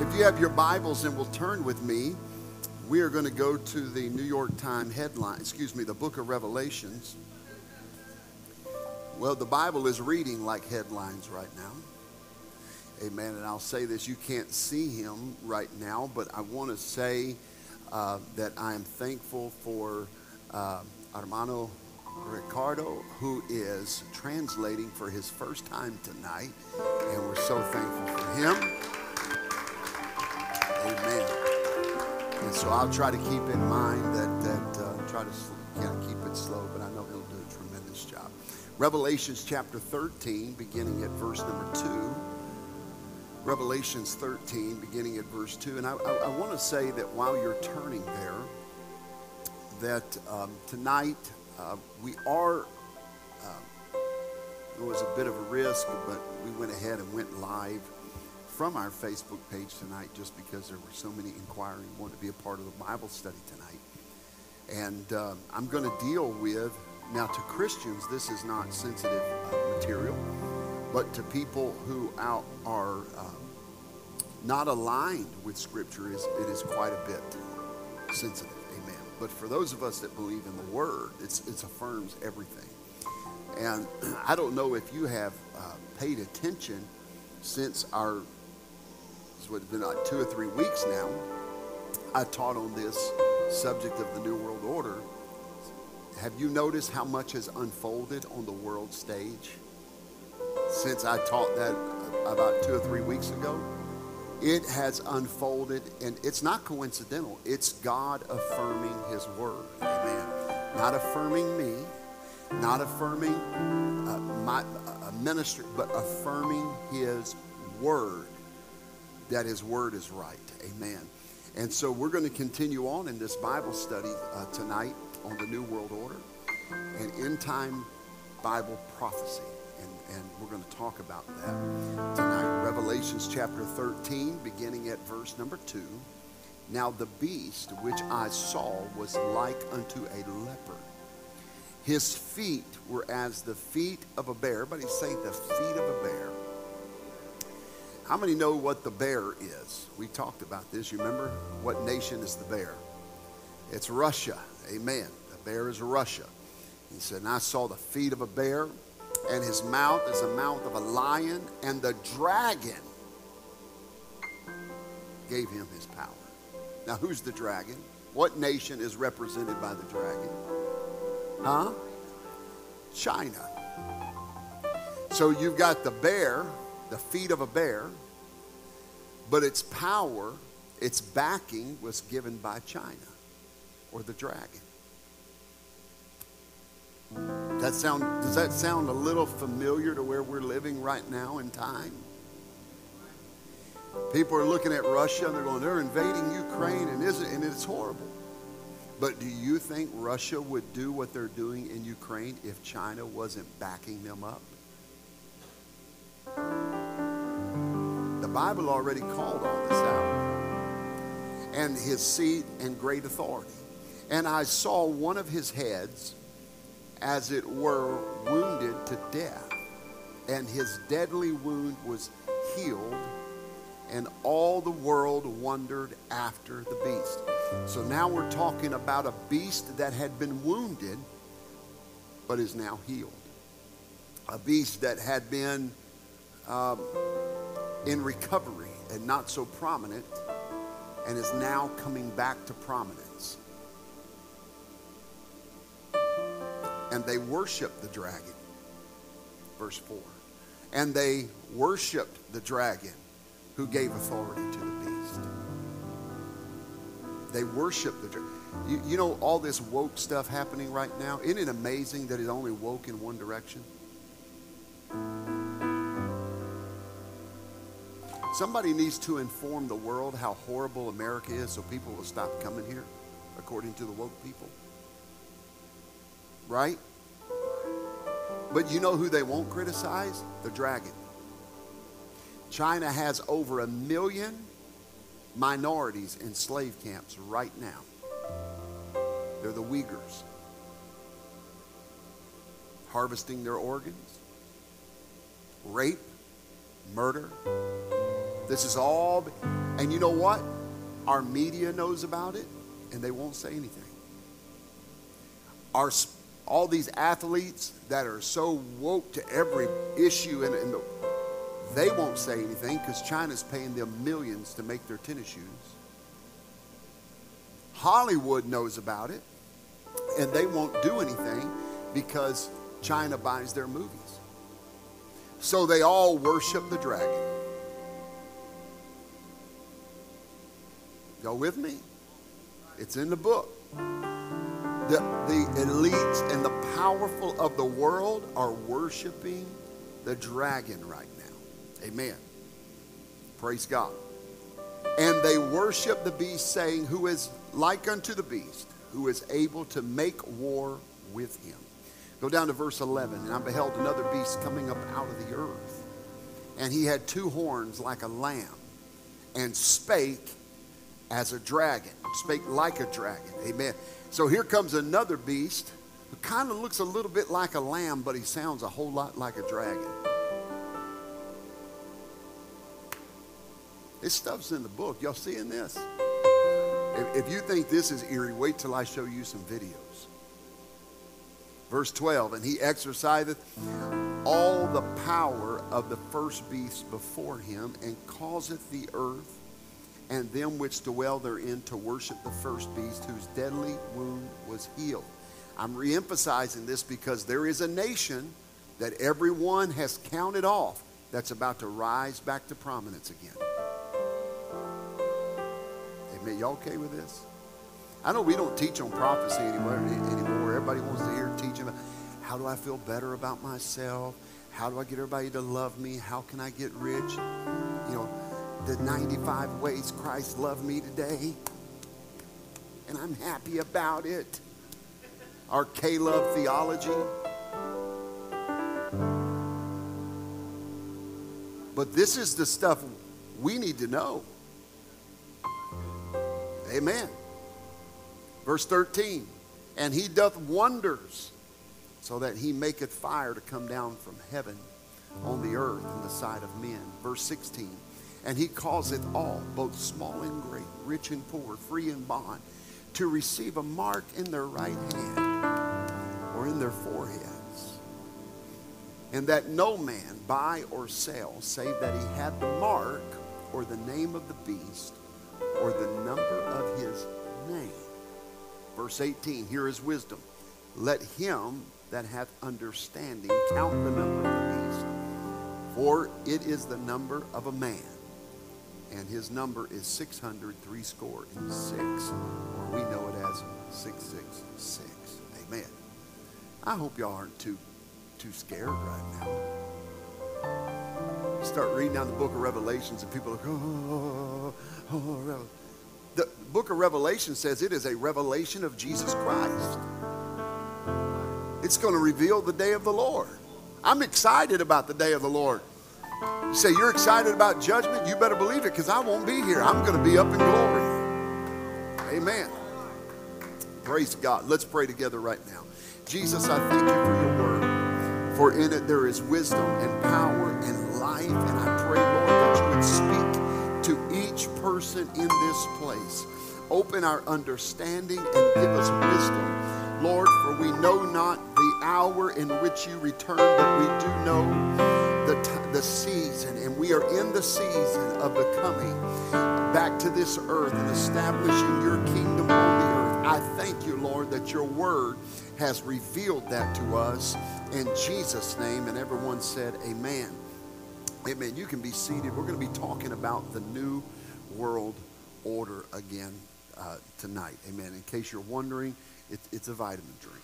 If you have your Bibles and will turn with me, we are going to go to the New York Times headline, excuse me, the book of Revelations. Well, the Bible is reading like headlines right now. Amen. And I'll say this you can't see him right now, but I want to say uh, that I am thankful for uh, Armando Ricardo, who is translating for his first time tonight. And we're so thankful for him. Amen. And so I'll try to keep in mind that, that uh, try to yeah, keep it slow, but I know he'll do a tremendous job. Revelations chapter 13, beginning at verse number 2. Revelations 13, beginning at verse 2. And I, I, I want to say that while you're turning there, that um, tonight uh, we are, uh, was a bit of a risk, but we went ahead and went live from our Facebook page tonight just because there were so many inquiring wanting to be a part of the Bible study tonight. And um, I'm going to deal with, now to Christians, this is not sensitive uh, material, but to people who out are um, not aligned with Scripture, is, it is quite a bit sensitive. Amen. But for those of us that believe in the Word, it's, it affirms everything. And I don't know if you have uh, paid attention since our it's been like two or three weeks now. I taught on this subject of the New World Order. Have you noticed how much has unfolded on the world stage since I taught that about two or three weeks ago? It has unfolded, and it's not coincidental. It's God affirming His word. Amen. Not affirming me, not affirming uh, my uh, ministry, but affirming His word that His Word is right. Amen. And so we're going to continue on in this Bible study uh, tonight on the New World Order and end time Bible prophecy. And, and we're going to talk about that tonight. Revelations chapter 13, beginning at verse number 2. Now the beast which I saw was like unto a leopard. His feet were as the feet of a bear. Everybody say the feet of a bear how many know what the bear is? We talked about this. You remember? What nation is the bear? It's Russia. Amen. The bear is Russia. He said, And I saw the feet of a bear, and his mouth is the mouth of a lion, and the dragon gave him his power. Now, who's the dragon? What nation is represented by the dragon? Huh? China. So you've got the bear the feet of a bear, but its power, its backing was given by China or the dragon. That sound, does that sound a little familiar to where we're living right now in time? People are looking at Russia and they're going, they're invading Ukraine and, isn't, and it's horrible. But do you think Russia would do what they're doing in Ukraine if China wasn't backing them up? Bible already called all this out. And his seat and great authority. And I saw one of his heads, as it were, wounded to death. And his deadly wound was healed, and all the world wondered after the beast. So now we're talking about a beast that had been wounded, but is now healed. A beast that had been um, in recovery and not so prominent and is now coming back to prominence. And they worshiped the dragon. Verse 4. And they worshiped the dragon who gave authority to the beast. They worshiped the dragon. You, you know all this woke stuff happening right now? Isn't it amazing that it only woke in one direction? Somebody needs to inform the world how horrible America is so people will stop coming here, according to the woke people. Right? But you know who they won't criticize? The dragon. China has over a million minorities in slave camps right now. They're the Uyghurs. Harvesting their organs, rape, murder. This is all, and you know what? Our media knows about it and they won't say anything. Our, all these athletes that are so woke to every issue and, and the, they won't say anything because China's paying them millions to make their tennis shoes. Hollywood knows about it, and they won't do anything because China buys their movies. So they all worship the dragon. Go with me? It's in the book. The, the elites and the powerful of the world are worshiping the dragon right now. Amen. Praise God. And they worship the beast, saying, Who is like unto the beast, who is able to make war with him. Go down to verse 11. And I beheld another beast coming up out of the earth. And he had two horns like a lamb, and spake as a dragon, spake like a dragon. Amen. So here comes another beast who kind of looks a little bit like a lamb, but he sounds a whole lot like a dragon. This stuff's in the book. Y'all seeing this? If, if you think this is eerie, wait till I show you some videos. Verse 12, and he exerciseth all the power of the first beast before him, and causeth the earth and them which dwell therein to worship the first beast, whose deadly wound was healed. I'm reemphasizing this because there is a nation that everyone has counted off that's about to rise back to prominence again. Amen. Y'all okay with this? I know we don't teach on prophecy anymore. Anymore, everybody wants to hear teaching. about How do I feel better about myself? How do I get everybody to love me? How can I get rich? You know, the 95 ways Christ loved me today, and I'm happy about it. Our K love theology. But this is the stuff we need to know. Amen. Verse 13, and he doth wonders, so that he maketh fire to come down from heaven on the earth in the sight of men. Verse 16, and he causeth all, both small and great, rich and poor, free and bond, to receive a mark in their right hand or in their foreheads. And that no man buy or sell, save that he had the mark or the name of the beast or the number of his name. Verse 18, here is wisdom. Let him that hath understanding count the number of the beast, for it is the number of a man and his number is 603 score and six, or we know it as 666. Amen. I hope y'all aren't too too scared right now. Start reading down the book of Revelations and people are like, oh oh oh, oh, oh, oh, the book of Revelation says it is a revelation of Jesus Christ. It's going to reveal the day of the Lord. I'm excited about the day of the Lord. Say you're excited about judgment, you better believe it because I won't be here. I'm going to be up in glory. Amen. Praise God. Let's pray together right now. Jesus, I thank you for your word. For in it there is wisdom and power and life. And I pray, Lord, that you would speak to each person in this place. Open our understanding and give us wisdom. Lord, for we know not the hour in which you return, but we do know the, season, and we are in the season of the coming back to this earth and establishing your kingdom on the earth. I thank you, Lord, that your word has revealed that to us in Jesus' name. And everyone said, Amen. Amen. You can be seated. We're going to be talking about the new world order again uh, tonight. Amen. In case you're wondering, it, it's a vitamin drink.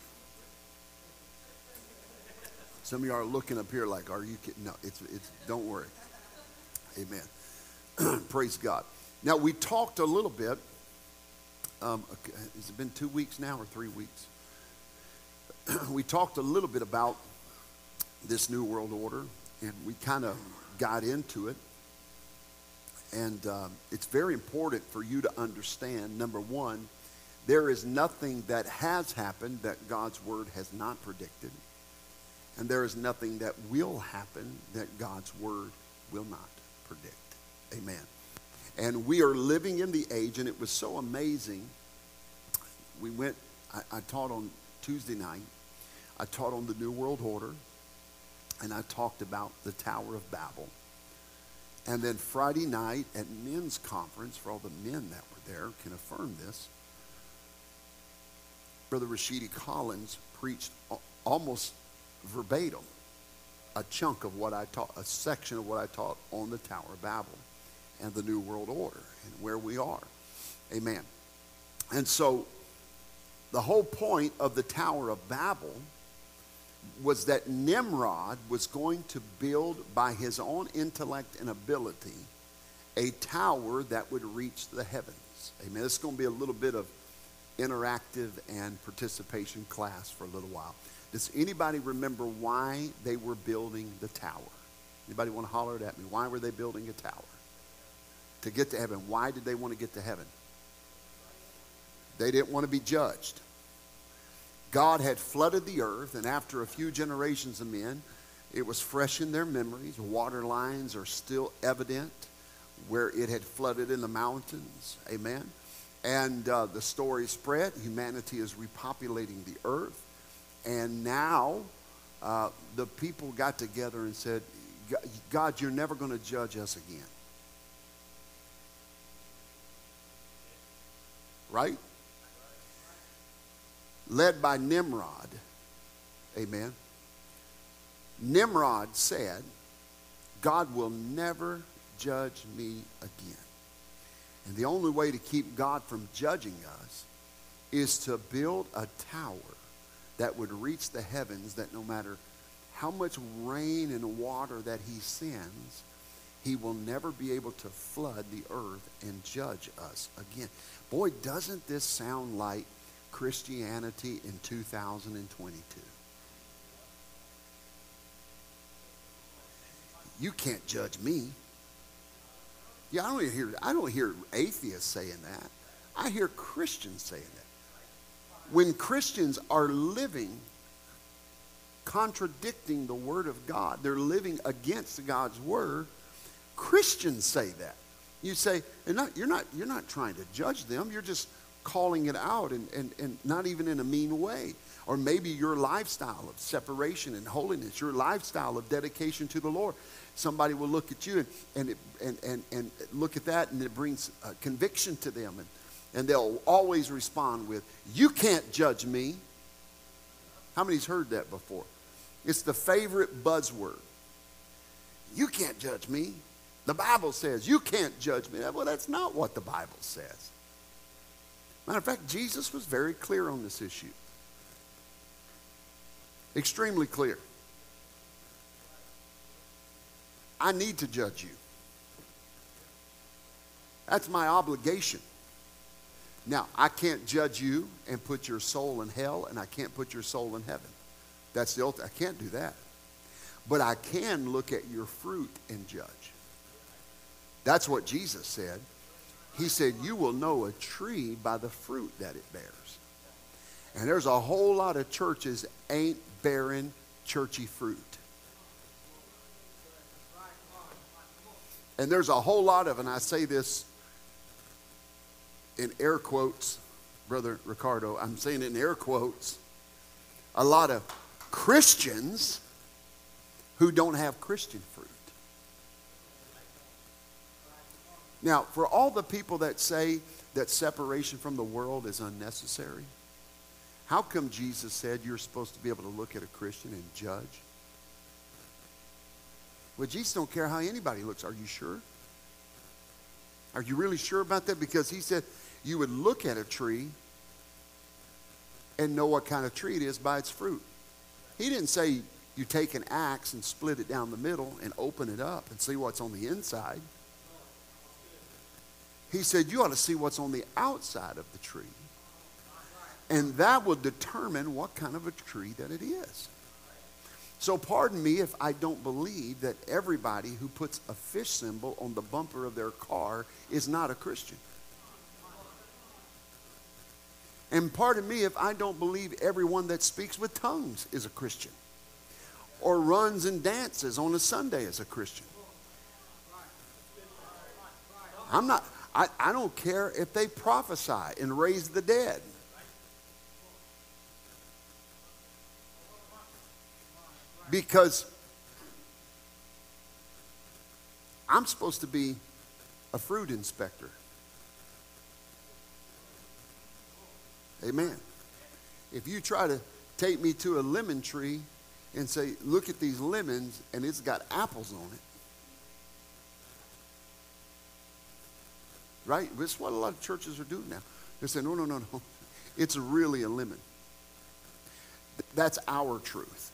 Some of y'all are looking up here like, are you kidding? No, it's, it's, don't worry. Amen. Praise God. Now, we talked a little bit. Um, has it been two weeks now or three weeks? we talked a little bit about this New World Order, and we kind of got into it. And um, it's very important for you to understand number one, there is nothing that has happened that God's word has not predicted. And there is nothing that will happen that God's word will not predict. Amen. And we are living in the age, and it was so amazing. We went, I, I taught on Tuesday night, I taught on the New World Order, and I talked about the Tower of Babel. And then Friday night at men's conference, for all the men that were there can affirm this, Brother Rashidi Collins preached almost verbatim a chunk of what I taught, a section of what I taught on the Tower of Babel and the New World Order and where we are. Amen. And so the whole point of the Tower of Babel was that Nimrod was going to build by his own intellect and ability a tower that would reach the heavens. Amen. It's going to be a little bit of interactive and participation class for a little while. Does anybody remember why they were building the tower? Anybody want to holler it at me? Why were they building a tower? To get to heaven. Why did they want to get to heaven? They didn't want to be judged. God had flooded the earth, and after a few generations of men, it was fresh in their memories. Water lines are still evident where it had flooded in the mountains. Amen. And uh, the story spread. Humanity is repopulating the earth. And now uh, the people got together and said, God, you're never going to judge us again. Right? led by Nimrod. Amen. Nimrod said, God will never judge me again. And the only way to keep God from judging us is to build a tower that would reach the heavens that no matter how much rain and water that he sends, he will never be able to flood the earth and judge us again. Boy, doesn't this sound like Christianity in 2022. You can't judge me. Yeah, I don't hear I don't hear atheists saying that. I hear Christians saying that. When Christians are living contradicting the word of God, they're living against God's word, Christians say that. You say, you're not, you're not, you're not trying to judge them. You're just calling it out and, and, and not even in a mean way. Or maybe your lifestyle of separation and holiness, your lifestyle of dedication to the Lord. Somebody will look at you and, and, it, and, and, and look at that and it brings uh, conviction to them. And, and they'll always respond with, You can't judge me. How many's heard that before? It's the favorite buzzword. You can't judge me. The Bible says you can't judge me. Well, that's not what the Bible says. Matter of fact, Jesus was very clear on this issue. Extremely clear. I need to judge you. That's my obligation. Now, I can't judge you and put your soul in hell, and I can't put your soul in heaven. That's the ultimate. I can't do that. But I can look at your fruit and judge. That's what Jesus said. He said, You will know a tree by the fruit that it bears. And there's a whole lot of churches ain't bearing churchy fruit. And there's a whole lot of, and I say this in air quotes, Brother Ricardo, I'm saying in air quotes, a lot of Christians who don't have Christian fruit. Now, for all the people that say that separation from the world is unnecessary, how come Jesus said you're supposed to be able to look at a Christian and judge? Well, Jesus don't care how anybody looks. Are you sure? Are you really sure about that? Because he said you would look at a tree and know what kind of tree it is by its fruit. He didn't say you take an axe and split it down the middle and open it up and see what's on the inside. He said, You ought to see what's on the outside of the tree. And that will determine what kind of a tree that it is. So, pardon me if I don't believe that everybody who puts a fish symbol on the bumper of their car is not a Christian. And pardon me if I don't believe everyone that speaks with tongues is a Christian or runs and dances on a Sunday is a Christian. I'm not, I, I don't care if they prophesy and raise the dead. Because I'm supposed to be a fruit inspector. Amen. If you try to take me to a lemon tree and say, look at these lemons, and it's got apples on it. Right? That's what a lot of churches are doing now. They're saying, no, no, no, no. It's really a lemon. That's our truth.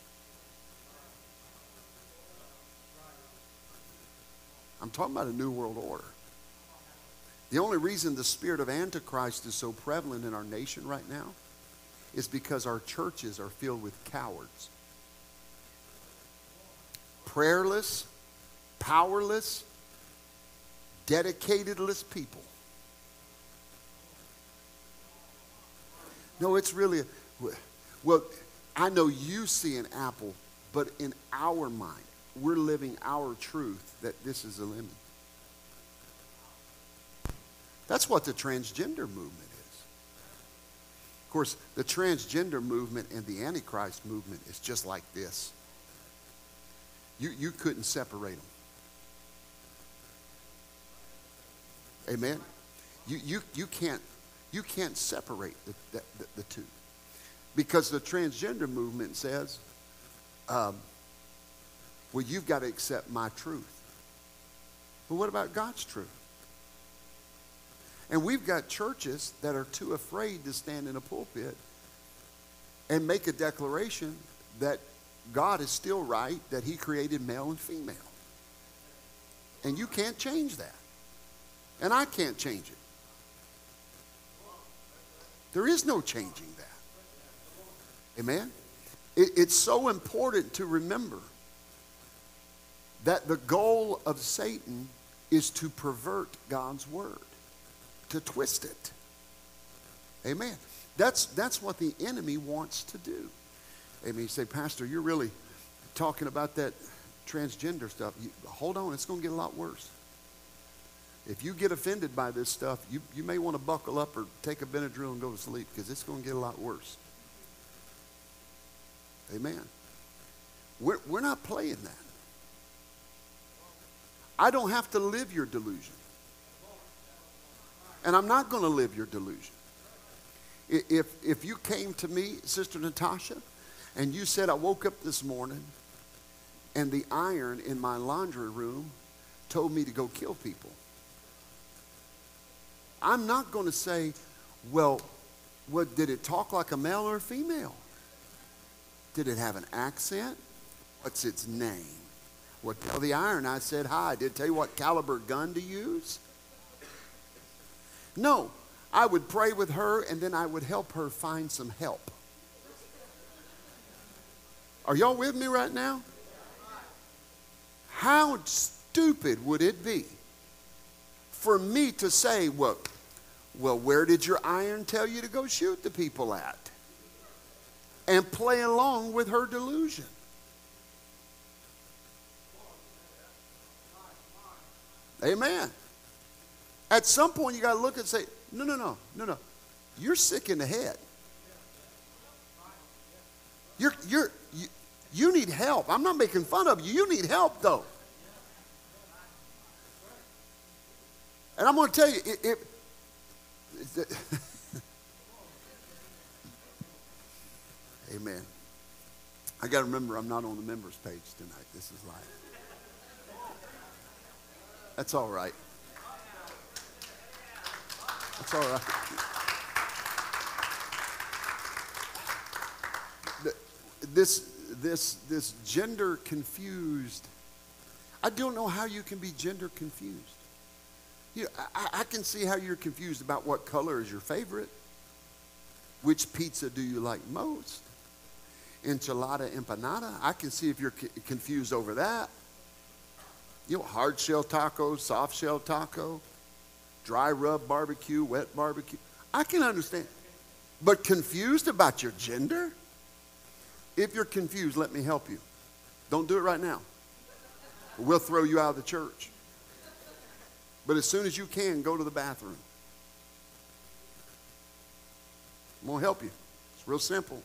I'm talking about a new world order. The only reason the spirit of Antichrist is so prevalent in our nation right now is because our churches are filled with cowards. Prayerless, powerless, dedicatedless people. No, it's really, well, I know you see an apple, but in our mind, we're living our truth that this is a lemon. That's what the transgender movement is. Of course, the transgender movement and the Antichrist movement is just like this. You, you couldn't separate them. Amen? You, you, you, can't, you can't separate the, the, the, the two. Because the transgender movement says, um, well, you've got to accept my truth. But what about God's truth? And we've got churches that are too afraid to stand in a pulpit and make a declaration that God is still right, that He created male and female. And you can't change that. And I can't change it. There is no changing that. Amen? It, it's so important to remember that the goal of Satan is to pervert God's word to twist it. Amen. That's, that's what the enemy wants to do. Amen. You say, Pastor, you're really talking about that transgender stuff. You, hold on, it's going to get a lot worse. If you get offended by this stuff, you, you may want to buckle up or take a Benadryl and go to sleep because it's going to get a lot worse. Amen. We're, we're not playing that. I don't have to live your delusion. And I'm not going to live your delusion. If, if you came to me, Sister Natasha, and you said, I woke up this morning and the iron in my laundry room told me to go kill people, I'm not going to say, well, what, did it talk like a male or a female? Did it have an accent? What's its name? Well, tell the iron I said hi. Did it tell you what caliber gun to use? No, I would pray with her and then I would help her find some help. Are y'all with me right now? How stupid would it be for me to say, well, well, where did your iron tell you to go shoot the people at? And play along with her delusion. Amen. At some point, you got to look and say, no, no, no, no, no. You're sick in the head. You're, you're, you, you need help. I'm not making fun of you. You need help, though. And I'm going to tell you, it, it Amen. I got to remember I'm not on the members page tonight. This is live. That's all right. That's all right. This, this, this gender confused, I don't know how you can be gender confused. You, I, I can see how you're confused about what color is your favorite. Which pizza do you like most? Enchilada empanada. I can see if you're confused over that. You know, hard shell taco, soft shell taco, dry rub barbecue, wet barbecue. I can understand. But confused about your gender? If you're confused, let me help you. Don't do it right now. We'll throw you out of the church. But as soon as you can, go to the bathroom. I'm going to help you. It's real simple.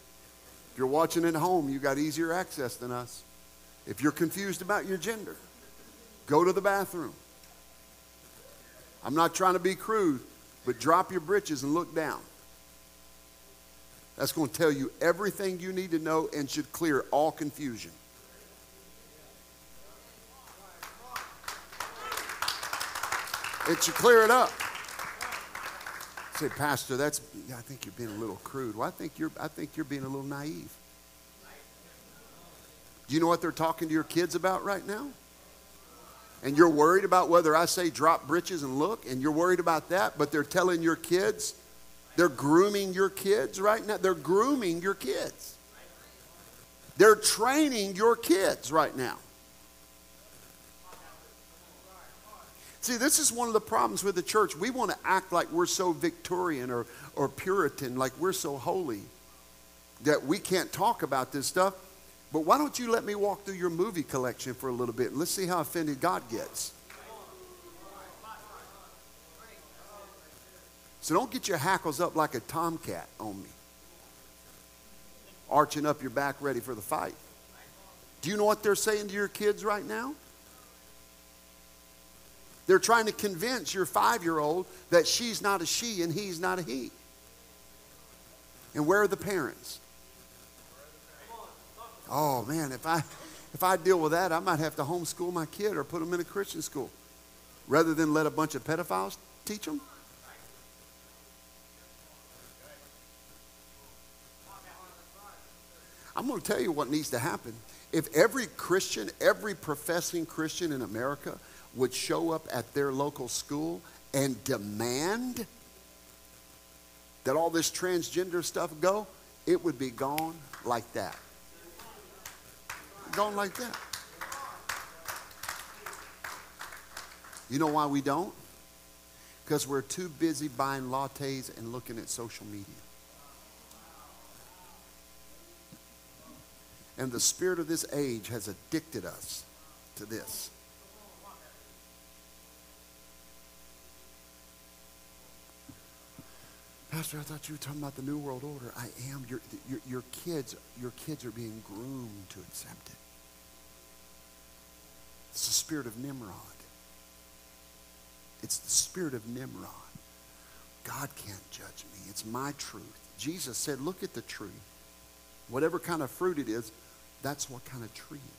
If you're watching at home, you got easier access than us. If you're confused about your gender, go to the bathroom. I'm not trying to be crude, but drop your britches and look down. That's going to tell you everything you need to know and should clear all confusion. It should clear it up. Say, Pastor, that's I think you're being a little crude. Well, I think you're I think you're being a little naive. Do you know what they're talking to your kids about right now? And you're worried about whether I say drop britches and look, and you're worried about that, but they're telling your kids, they're grooming your kids right now. They're grooming your kids. They're training your kids right now. See, this is one of the problems with the church. We want to act like we're so Victorian or, or Puritan, like we're so holy that we can't talk about this stuff. But why don't you let me walk through your movie collection for a little bit and let's see how offended God gets. So don't get your hackles up like a tomcat on me, arching up your back ready for the fight. Do you know what they're saying to your kids right now? They're trying to convince your five year old that she's not a she and he's not a he. And where are the parents? Oh man, if I if I deal with that, I might have to homeschool my kid or put him in a Christian school rather than let a bunch of pedophiles teach them. I'm going to tell you what needs to happen. If every Christian, every professing Christian in America would show up at their local school and demand that all this transgender stuff go, it would be gone like that. Gone like that. You know why we don't? Because we're too busy buying lattes and looking at social media. And the spirit of this age has addicted us to this. Pastor, I thought you were talking about the New World Order. I am. Your, your, your kids, your kids are being groomed to accept it. It's the spirit of Nimrod. It's the spirit of Nimrod. God can't judge me. It's my truth. Jesus said, look at the tree. Whatever kind of fruit it is, that's what kind of tree it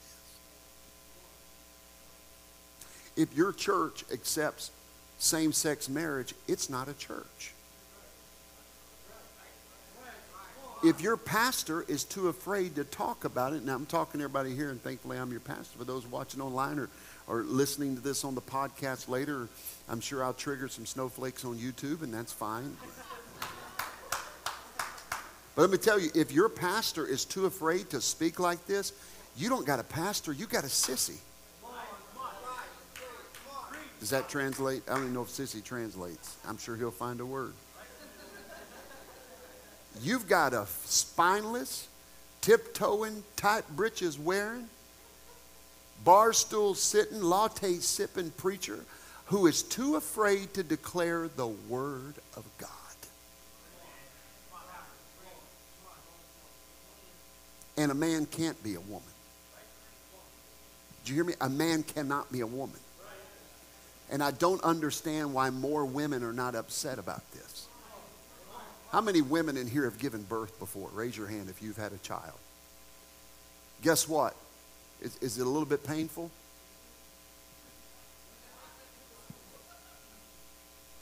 is. If your church accepts same sex marriage, it's not a church. If your pastor is too afraid to talk about it, now I'm talking to everybody here, and thankfully I'm your pastor. For those watching online or, or listening to this on the podcast later, I'm sure I'll trigger some snowflakes on YouTube, and that's fine. But let me tell you, if your pastor is too afraid to speak like this, you don't got a pastor, you got a sissy. Does that translate? I don't even know if sissy translates. I'm sure he'll find a word. You've got a spineless, tiptoeing, tight breeches wearing, bar stool sitting, latte sipping preacher who is too afraid to declare the word of God. And a man can't be a woman. Do you hear me? A man cannot be a woman. And I don't understand why more women are not upset about this. How many women in here have given birth before? Raise your hand if you've had a child. Guess what? Is, is it a little bit painful?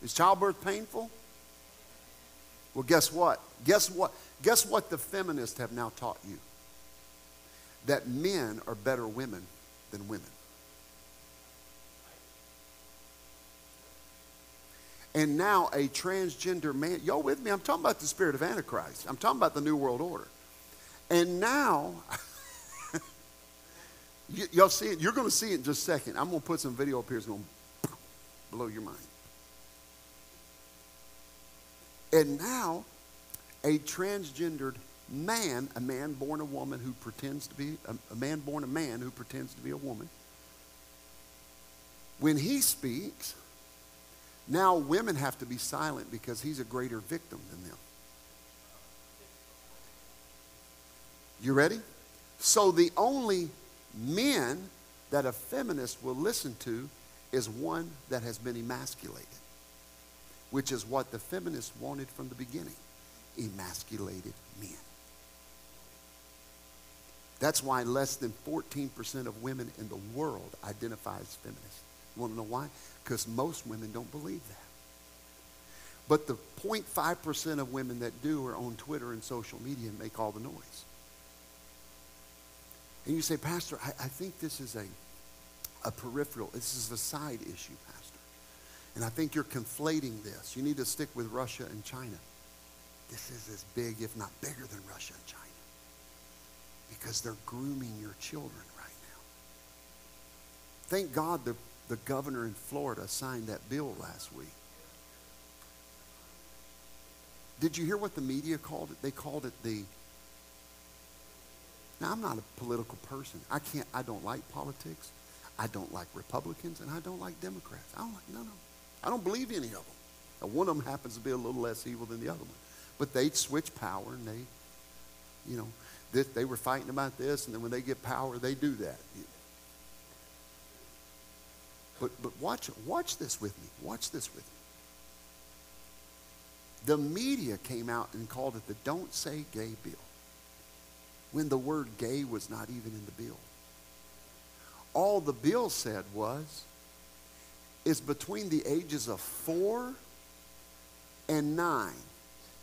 Is childbirth painful? Well, guess what? Guess what? Guess what the feminists have now taught you? That men are better women than women. And now a transgender man, y'all with me? I'm talking about the spirit of Antichrist. I'm talking about the New World Order. And now, y- y'all see it? You're going to see it in just a second. I'm going to put some video up here. It's going to blow your mind. And now, a transgendered man, a man born a woman who pretends to be, a, a man born a man who pretends to be a woman, when he speaks, now women have to be silent because he's a greater victim than them. You ready? So the only men that a feminist will listen to is one that has been emasculated, which is what the feminists wanted from the beginning emasculated men. That's why less than 14% of women in the world identify as feminists. You want to know why? Because most women don't believe that. But the 0.5% of women that do are on Twitter and social media and make all the noise. And you say, Pastor, I, I think this is a, a peripheral, this is a side issue, Pastor. And I think you're conflating this. You need to stick with Russia and China. This is as big, if not bigger, than Russia and China. Because they're grooming your children right now. Thank God the, the governor in Florida signed that bill last week. Did you hear what the media called it? They called it the now, I'm not a political person. I can't, I don't like politics. I don't like Republicans, and I don't like Democrats. I don't like none of them. I don't believe any of them. Now, one of them happens to be a little less evil than the other one. But they switch power, and they, you know, they, they were fighting about this, and then when they get power, they do that. But, but watch, watch this with me. Watch this with me. The media came out and called it the Don't Say Gay Bill when the word gay was not even in the bill. All the bill said was, is between the ages of four and nine,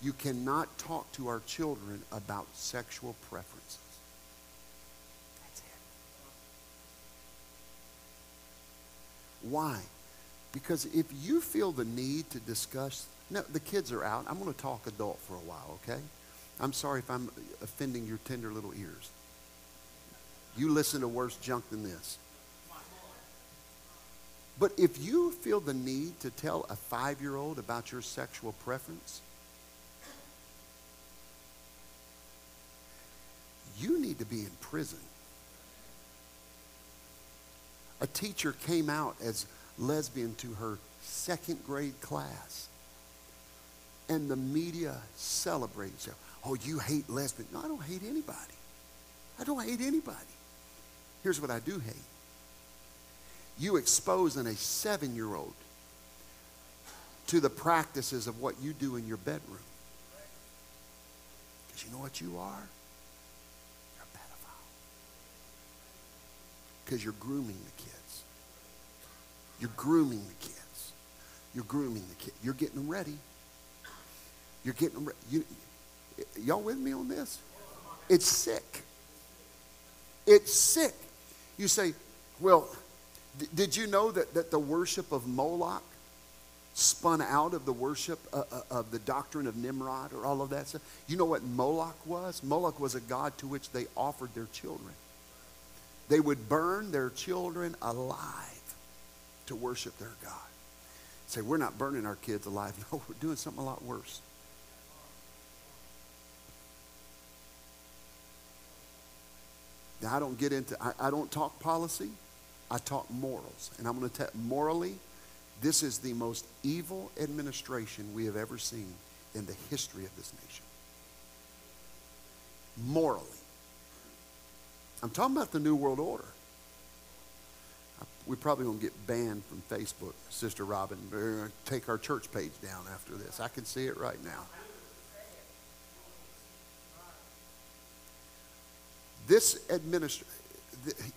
you cannot talk to our children about sexual preferences. That's it. Why? Because if you feel the need to discuss, no, the kids are out. I'm going to talk adult for a while, okay? I'm sorry if I'm offending your tender little ears. You listen to worse junk than this. But if you feel the need to tell a five year old about your sexual preference, you need to be in prison. A teacher came out as lesbian to her second grade class, and the media celebrated. Oh, you hate lesbians. No, I don't hate anybody. I don't hate anybody. Here's what I do hate. You exposing a seven year old to the practices of what you do in your bedroom. Because you know what you are? You're a pedophile. Because you're grooming the kids. You're grooming the kids. You're grooming the kids. You're getting them ready. You're getting them ready. You, Y'all with me on this? It's sick. It's sick. You say, well, d- did you know that, that the worship of Moloch spun out of the worship uh, uh, of the doctrine of Nimrod or all of that stuff? You know what Moloch was? Moloch was a god to which they offered their children. They would burn their children alive to worship their God. Say, we're not burning our kids alive. No, we're doing something a lot worse. Now, I don't get into, I, I don't talk policy, I talk morals. And I'm going to tell, morally, this is the most evil administration we have ever seen in the history of this nation. Morally. I'm talking about the New World Order. We're probably going to get banned from Facebook, Sister Robin. We're going to take our church page down after this. I can see it right now. This administration,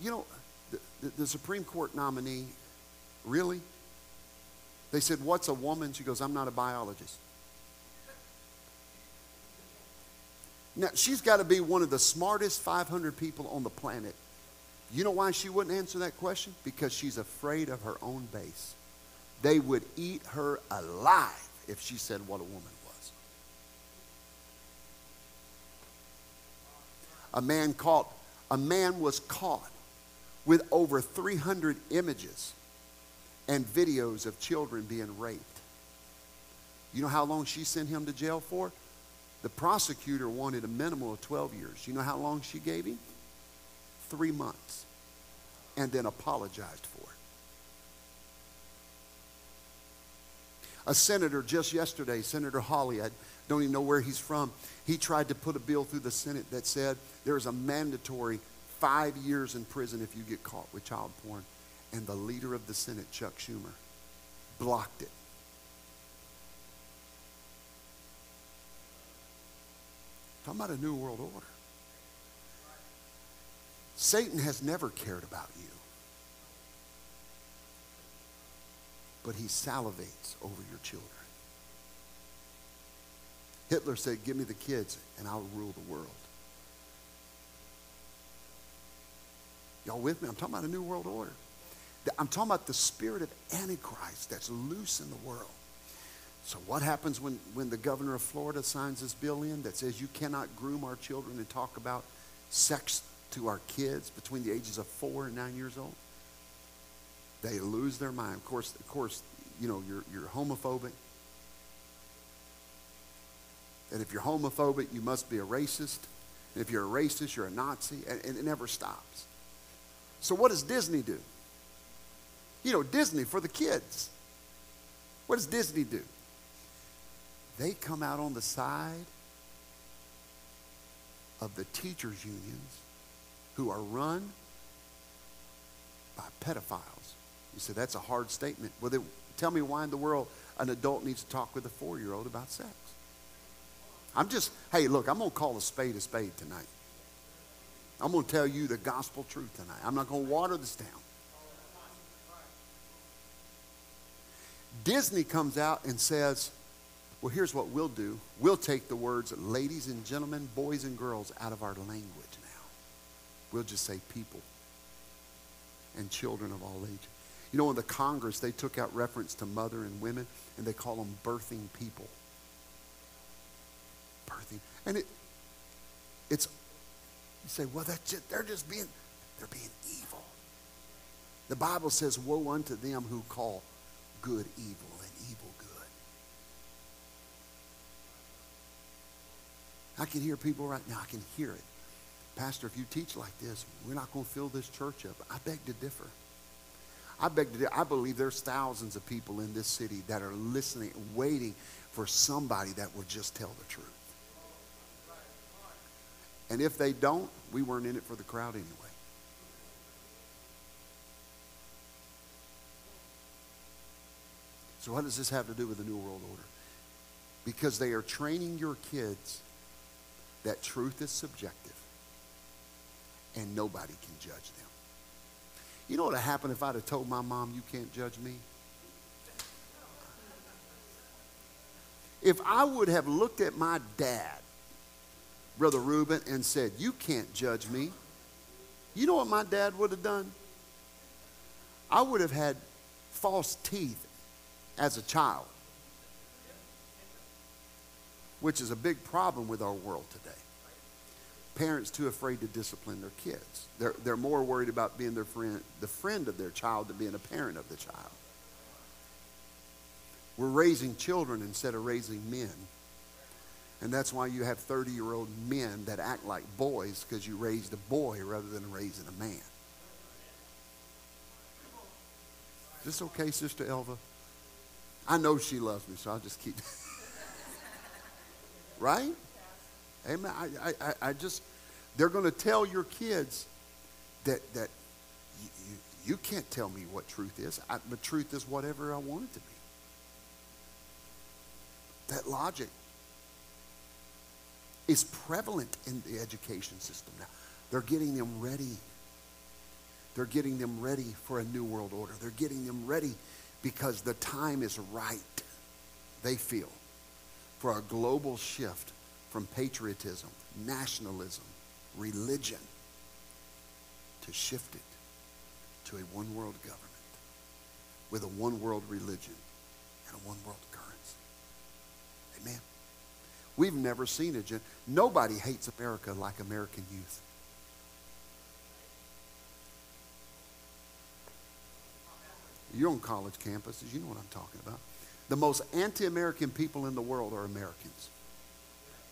you know, the, the, the, Supreme Court nominee, really? They said, What's a woman? She goes, I'm not a biologist. Now, she's got to be one of the smartest 500 people on the planet. You know why she wouldn't answer that question? Because she's afraid of her own base. they would eat her alive if she said what a woman was. A man caught, a man was caught with over 300 images and videos of children being raped. You know how long she sent him to jail for? The prosecutor wanted a minimum of 12 years. You know how long she gave him? Three months. And then apologized for it. A senator just yesterday, Senator Hawley, I don't even know where he's from, he tried to put a bill through the Senate that said there is a mandatory five years in prison if you get caught with child porn. And the leader of the Senate, Chuck Schumer, blocked it. Talking about a new world order. Satan has never cared about you. But he salivates over your children. Hitler said, Give me the kids and I'll rule the world. Y'all with me? I'm talking about a new world order. I'm talking about the spirit of Antichrist that's loose in the world. So, what happens when, when the governor of Florida signs this bill in that says you cannot groom our children and talk about sex to our kids between the ages of four and nine years old? They lose their mind. Of course, of course, you know, you're, you're homophobic. And if you're homophobic, you must be a racist. And if you're a racist, you're a Nazi. And, and it never stops. So, what does Disney do? You know, Disney for the kids. What does Disney do? They come out on the side of the teachers' unions who are run by pedophiles. You say that's a hard statement. Well, tell me why in the world an adult needs to talk with a four year old about sex. I'm just, hey, look, I'm going to call a spade a spade tonight. I'm going to tell you the gospel truth tonight. I'm not going to water this down. Disney comes out and says, well, here's what we'll do. We'll take the words ladies and gentlemen, boys and girls out of our language now. We'll just say people and children of all ages. You know, in the Congress, they took out reference to mother and women, and they call them birthing people. Birthing. And it, it's you say, well, that's just, they're just being, they're being evil. The Bible says, woe unto them who call good evil and evil good. I can hear people right now, I can hear it. Pastor, if you teach like this, we're not going to fill this church up. I beg to differ. I beg to differ. I believe there's thousands of people in this city that are listening, waiting for somebody that will just tell the truth. And if they don't, we weren't in it for the crowd anyway. So, what does this have to do with the New World Order? Because they are training your kids that truth is subjective and nobody can judge them. You know what would have happened if I'd have told my mom, You can't judge me? If I would have looked at my dad Brother Reuben, and said, You can't judge me. You know what my dad would have done? I would have had false teeth as a child, which is a big problem with our world today. Parents too afraid to discipline their kids. They're, they're more worried about being their friend, the friend of their child than being a parent of the child. We're raising children instead of raising men. And that's why you have 30 year old men that act like boys because you raised a boy rather than raising a man. Is this okay, Sister Elva? I know she loves me, so I'll just keep. right? Amen. I, I, I just, they're going to tell your kids that, that you, you, you can't tell me what truth is. I, the truth is whatever I want it to be. That logic is prevalent in the education system now. They're getting them ready. They're getting them ready for a new world order. They're getting them ready because the time is right, they feel, for a global shift from patriotism, nationalism, religion, to shift it to a one world government. with a one world religion and a one world currency. Amen. We've never seen a gen- nobody hates America like American youth. You're on college campuses, you know what I'm talking about. The most anti American people in the world are Americans.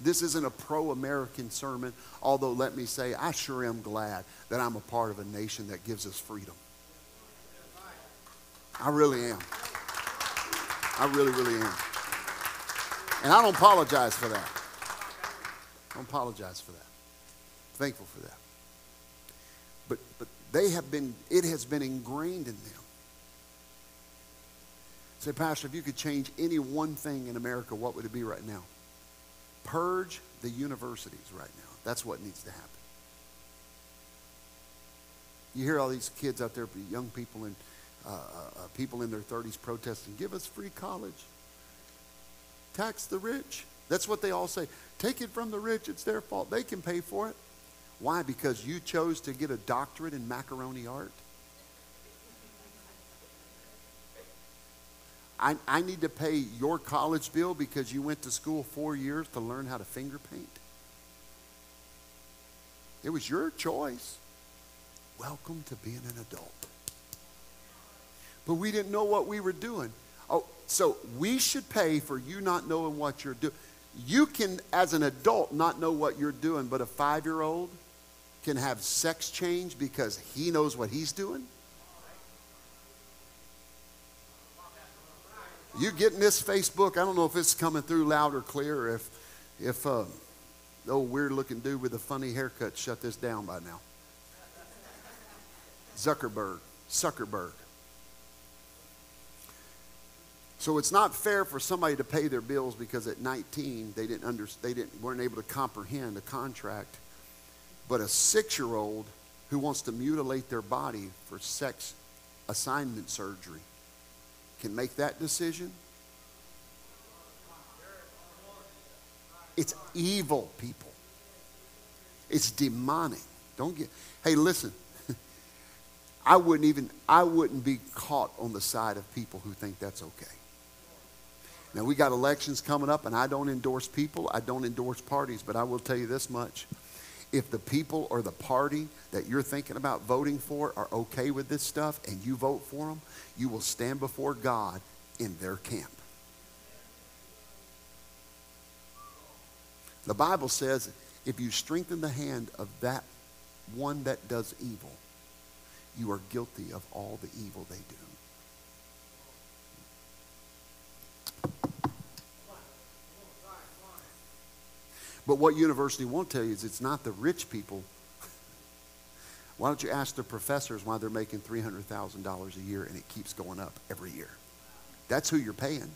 This isn't a pro American sermon, although let me say, I sure am glad that I'm a part of a nation that gives us freedom. I really am. I really, really am. And I don't apologize for that. I don't apologize for that. Thankful for that. But, but they have been, it has been ingrained in them. Say, Pastor, if you could change any one thing in America, what would it be right now? Purge the universities right now. That's what needs to happen. You hear all these kids out there, young people and uh, uh, uh people in their 30s protesting, give us free college. Tax the rich. That's what they all say. Take it from the rich. It's their fault. They can pay for it. Why? Because you chose to get a doctorate in macaroni art? I, I need to pay your college bill because you went to school four years to learn how to finger paint. It was your choice. Welcome to being an adult. But we didn't know what we were doing. Oh, so we should pay for you not knowing what you're doing. You can, as an adult, not know what you're doing, but a five year old can have sex change because he knows what he's doing. You getting this Facebook? I don't know if it's coming through loud or clear, or if, if uh, the old weird looking dude with a funny haircut shut this down by now. Zuckerberg, Zuckerberg. So it's not fair for somebody to pay their bills because at 19 they didn't under, they didn't weren't able to comprehend a contract. But a six-year-old who wants to mutilate their body for sex assignment surgery can make that decision. It's evil, people. It's demonic. Don't get. Hey, listen. I wouldn't even. I wouldn't be caught on the side of people who think that's okay. Now we got elections coming up, and I don't endorse people. I don't endorse parties, but I will tell you this much: if the people or the party that you're thinking about voting for are okay with this stuff and you vote for them, you will stand before God in their camp. The Bible says if you strengthen the hand of that one that does evil, you are guilty of all the evil they do. But what university won't tell you is it's not the rich people. why don't you ask the professors why they're making $300,000 a year and it keeps going up every year? That's who you're paying.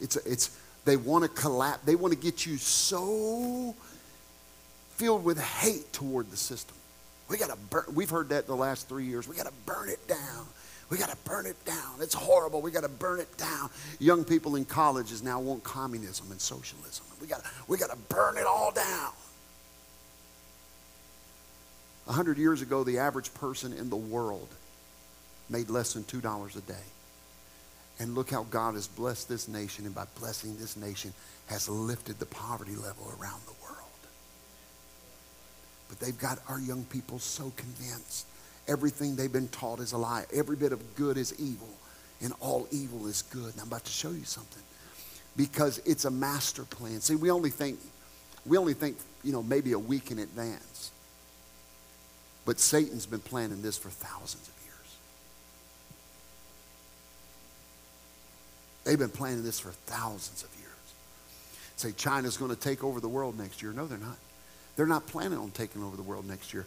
It's, it's they want to collapse. They want to get you so filled with hate toward the system. We got to burn. We've heard that in the last three years. We got to burn it down. We got to burn it down. It's horrible. We got to burn it down. Young people in colleges now want communism and socialism. We got we got to burn it all down. A hundred years ago, the average person in the world made less than two dollars a day. And look how God has blessed this nation, and by blessing this nation, has lifted the poverty level around the world. But they've got our young people so convinced everything they've been taught is a lie. Every bit of good is evil, and all evil is good. And I'm about to show you something. Because it's a master plan. See, we only think, we only think, you know, maybe a week in advance. But Satan's been planning this for thousands of years. They've been planning this for thousands of years. Say China's going to take over the world next year. No, they're not. They're not planning on taking over the world next year.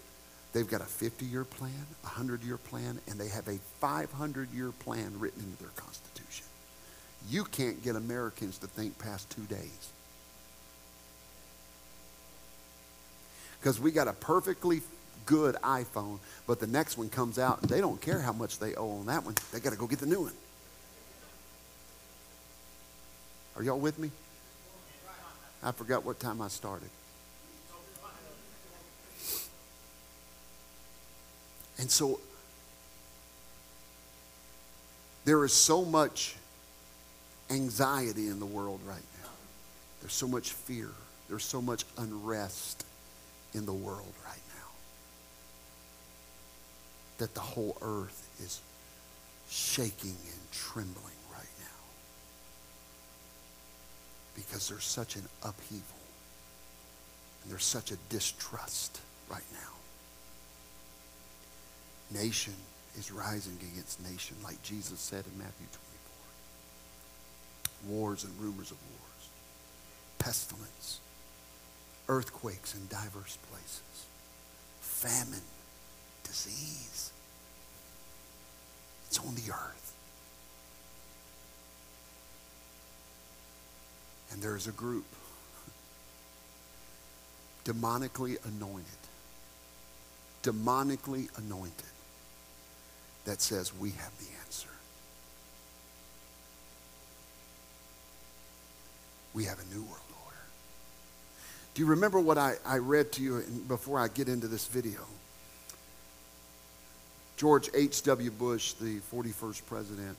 They've got a 50 year plan, a 100 year plan, and they have a 500 year plan written into their Constitution. You can't get Americans to think past two days. Because we got a perfectly good iPhone, but the next one comes out and they don't care how much they owe on that one. They got to go get the new one. Are y'all with me? I forgot what time I started. And so There is so much anxiety in the world right now. There's so much fear. There's so much unrest in the world right now that the whole earth is shaking and trembling right now because there's such an upheaval and there's such a distrust right now. Nation is rising against nation, like Jesus said in Matthew 24. Wars and rumors of wars, pestilence, earthquakes in diverse places, famine, disease. It's on the earth. And there's a group demonically anointed, demonically anointed, that says we have the answer. We have a new world order. Do you remember what I, I read to you before I get into this video? George H.W. Bush, the 41st president,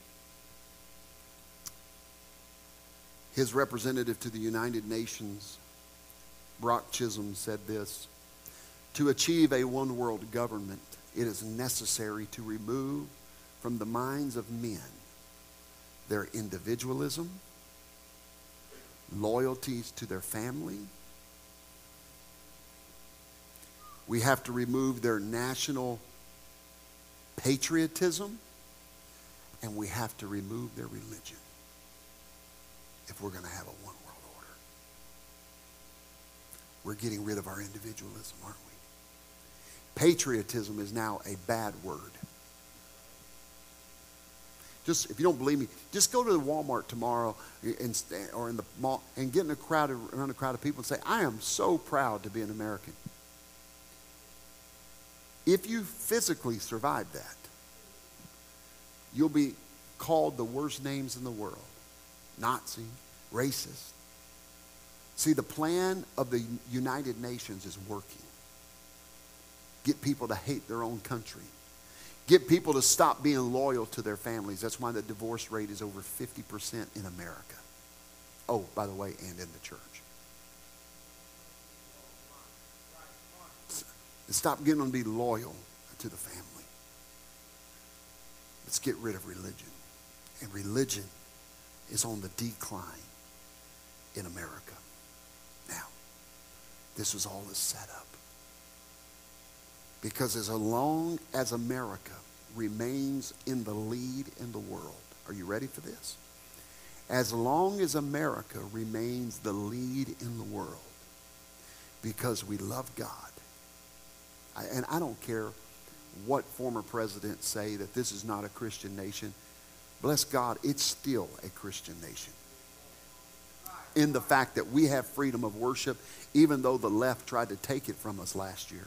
his representative to the United Nations, Brock Chisholm, said this To achieve a one world government, it is necessary to remove from the minds of men their individualism, loyalties to their family. We have to remove their national patriotism, and we have to remove their religion if we're going to have a one world order. We're getting rid of our individualism, aren't we? Patriotism is now a bad word. Just if you don't believe me, just go to the Walmart tomorrow and, or in the mall and get in a crowd around a crowd of people and say, "I am so proud to be an American." If you physically survive that, you'll be called the worst names in the world Nazi, racist. See, the plan of the United Nations is working. Get people to hate their own country. Get people to stop being loyal to their families. That's why the divorce rate is over 50% in America. Oh, by the way, and in the church. stop getting them to be loyal to the family. Let's get rid of religion. And religion is on the decline in America. Now, this was all is set up. Because as long as America remains in the lead in the world, are you ready for this? As long as America remains the lead in the world, because we love God, I, and I don't care what former presidents say that this is not a Christian nation. Bless God, it's still a Christian nation. In the fact that we have freedom of worship, even though the left tried to take it from us last year.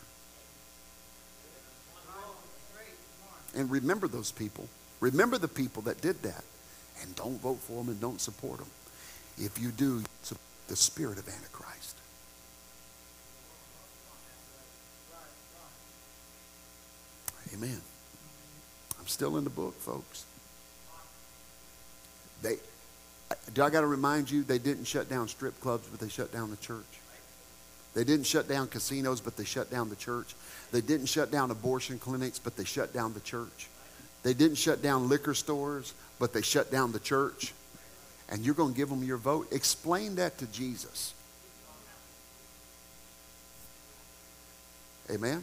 And remember those people. Remember the people that did that. And don't vote for them and don't support them. If you do, support the spirit of Antichrist. Amen. I'm still in the book, folks. They, do I got to remind you, they didn't shut down strip clubs, but they shut down the church. They didn't shut down casinos, but they shut down the church. They didn't shut down abortion clinics, but they shut down the church. They didn't shut down liquor stores, but they shut down the church. And you're going to give them your vote? Explain that to Jesus. Amen?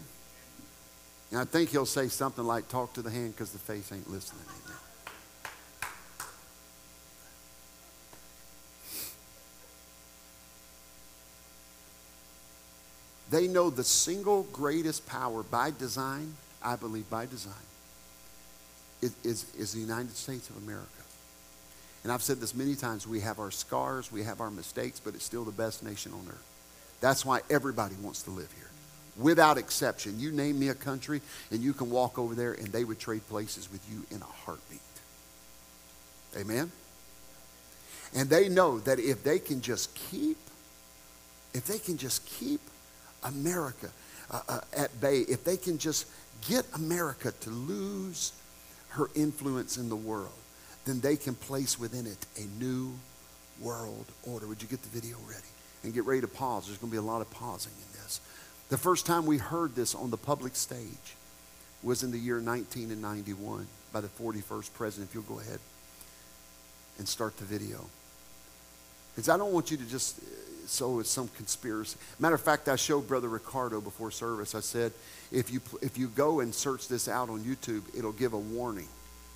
And I think he'll say something like, talk to the hand because the face ain't listening. Amen. They know the single greatest power by design, I believe by design, is, is, is the United States of America. And I've said this many times we have our scars, we have our mistakes, but it's still the best nation on earth. That's why everybody wants to live here without exception. You name me a country, and you can walk over there, and they would trade places with you in a heartbeat. Amen? And they know that if they can just keep, if they can just keep America uh, uh, at bay, if they can just get America to lose her influence in the world, then they can place within it a new world order. Would you get the video ready? And get ready to pause. There's going to be a lot of pausing in this. The first time we heard this on the public stage was in the year 1991 by the 41st president. If you'll go ahead and start the video. Because I don't want you to just, so it's some conspiracy. Matter of fact, I showed Brother Ricardo before service. I said, if you, if you go and search this out on YouTube, it'll give a warning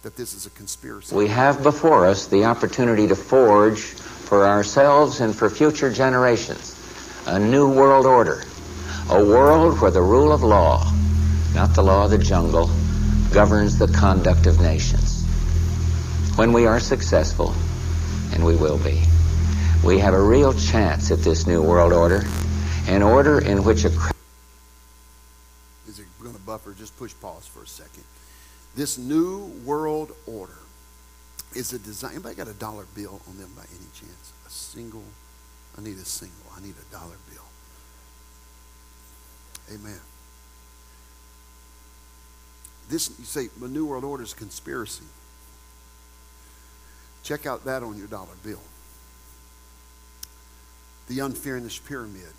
that this is a conspiracy. We have before us the opportunity to forge for ourselves and for future generations a new world order, a world where the rule of law, not the law of the jungle, governs the conduct of nations. When we are successful, and we will be, we have a real chance at this new world order, an order in which a Is it going to buffer? Just push pause for a second. This new world order is a design. Anybody got a dollar bill on them by any chance? A single? I need a single. I need a dollar bill. Amen. This, you say, the New World Order is conspiracy. Check out that on your dollar bill. The unfinished pyramid.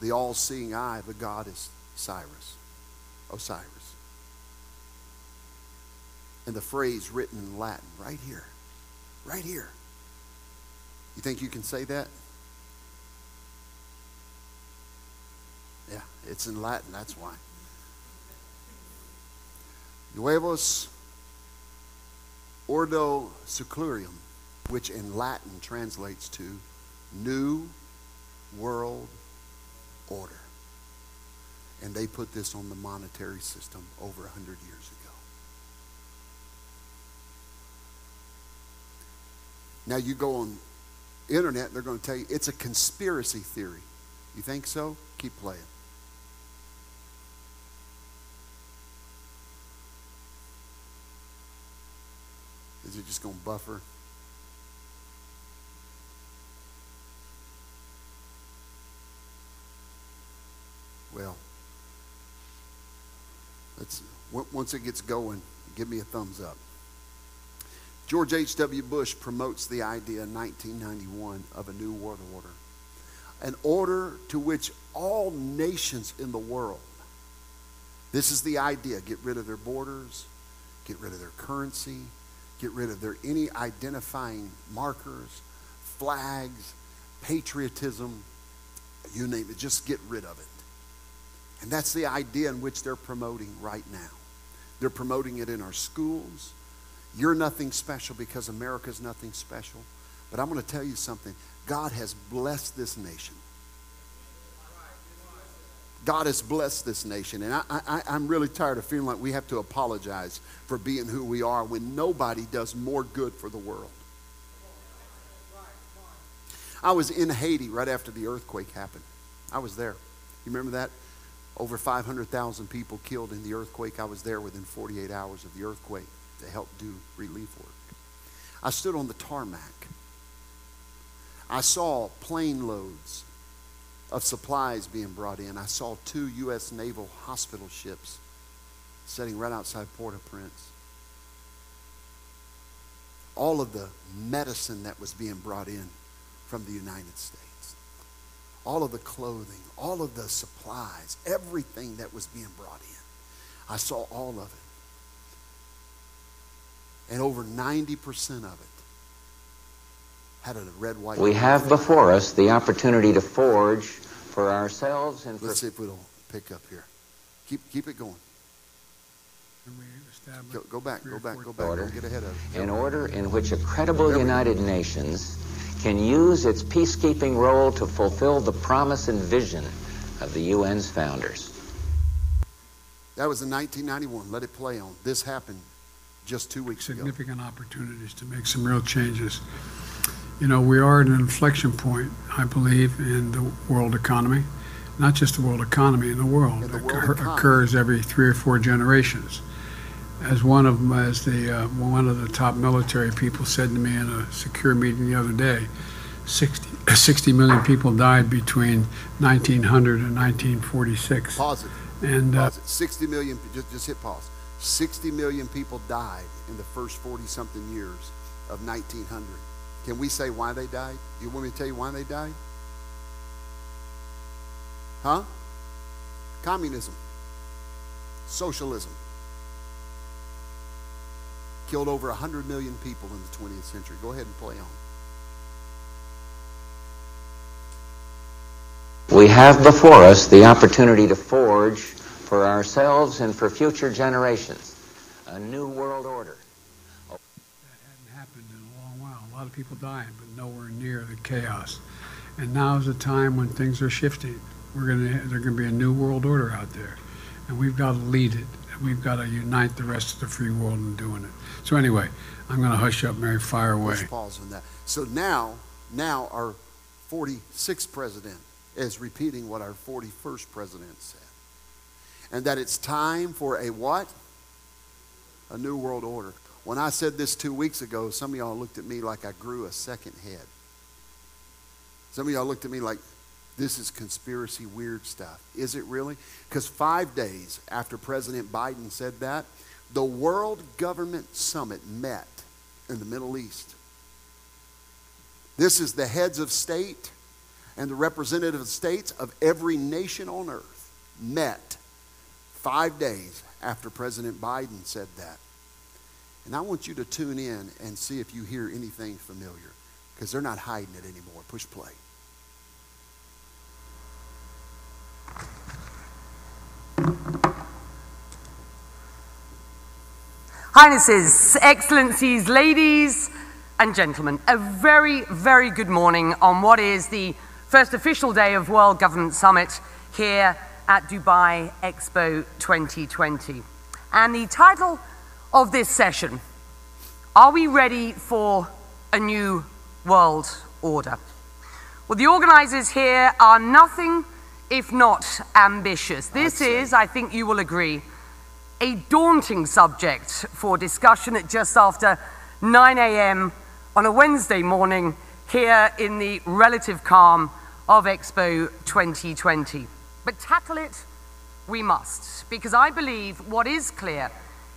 The all seeing eye of the goddess Cyrus, oh, Osiris. And the phrase written in Latin right here. Right here. You think you can say that? Yeah, it's in Latin, that's why. Novus Ordo Seclorum, which in Latin translates to New World Order. And they put this on the monetary system over 100 years ago. Now you go on internet, they're going to tell you it's a conspiracy theory. You think so? Keep playing. Is it just going to buffer? Well, let's once it gets going, give me a thumbs up. George H.W. Bush promotes the idea in 1991 of a new world order, an order to which all nations in the world, this is the idea, get rid of their borders, get rid of their currency, get rid of their any identifying markers, flags, patriotism, you name it, just get rid of it. And that's the idea in which they're promoting right now. They're promoting it in our schools. You're nothing special because America's nothing special. But I'm going to tell you something. God has blessed this nation. God has blessed this nation. And I, I'm really tired of feeling like we have to apologize for being who we are when nobody does more good for the world. I was in Haiti right after the earthquake happened. I was there. You remember that? Over 500,000 people killed in the earthquake. I was there within 48 hours of the earthquake to help do relief work. I stood on the tarmac. I saw plane loads of supplies being brought in. I saw two U.S. naval hospital ships sitting right outside Port au Prince. All of the medicine that was being brought in from the United States all of the clothing, all of the supplies, everything that was being brought in. I saw all of it. And over 90% of it had a red, white. We have before us the opportunity to forge for ourselves and for. Let's see if we don't pick up here. Keep, keep it going. Go, go back, go back, go back. Order. Get ahead of it. An order in which a credible United Nations can use its peacekeeping role to fulfill the promise and vision of the UN's founders. That was in 1991. Let it play on. This happened just two weeks ago. significant opportunities to make some real changes. You know, we are at an inflection point, I believe, in the world economy. Not just the world economy, in the world. In the It world occur- economy. occurs every three or four generations. As one of them, as the uh, one of the top military people said to me in a secure meeting the other day, 60, 60 million people died between 1900 and 1946. Pause it. And uh, it. 60 million, just, just hit pause. 60 million people died in the first 40 something years of 1900. Can we say why they died? You want me to tell you why they died? Huh? Communism, socialism. Killed over 100 million people in the 20th century. Go ahead and play on. We have before us the opportunity to forge for ourselves and for future generations a new world order. That hadn't happened in a long while. A lot of people dying, but nowhere near the chaos. And now is the time when things are shifting. We're gonna there's gonna be a new world order out there, and we've got to lead it. We've got to unite the rest of the free world in doing it. So anyway, I'm going to hush up, Mary. Fire away. Let's pause on that. So now, now our 46th president is repeating what our 41st president said. And that it's time for a what? A new world order. When I said this two weeks ago, some of y'all looked at me like I grew a second head. Some of y'all looked at me like, this is conspiracy weird stuff. Is it really? Because five days after President Biden said that, the World Government Summit met in the Middle East. This is the heads of state and the representative states of every nation on earth met five days after President Biden said that. And I want you to tune in and see if you hear anything familiar because they're not hiding it anymore. Push play. Highnesses, Excellencies, ladies and gentlemen, a very, very good morning on what is the first official day of World Government Summit here at Dubai Expo 2020. And the title of this session, Are we ready for a new world order? Well, the organizers here are nothing if not ambitious. This is, I think you will agree, a daunting subject for discussion at just after 9 a.m. on a Wednesday morning here in the relative calm of Expo 2020. But tackle it we must, because I believe what is clear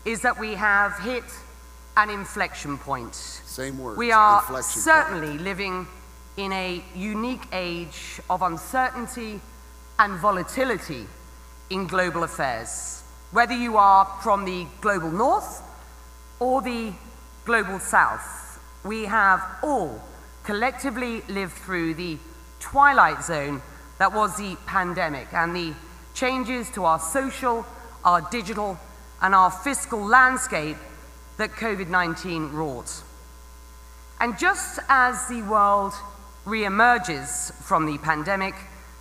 is that we have hit an inflection point. Same word. We are certainly point. living in a unique age of uncertainty and volatility in global affairs. Whether you are from the global north or the global south, we have all collectively lived through the twilight zone that was the pandemic and the changes to our social, our digital, and our fiscal landscape that COVID 19 wrought. And just as the world re-emerges from the pandemic,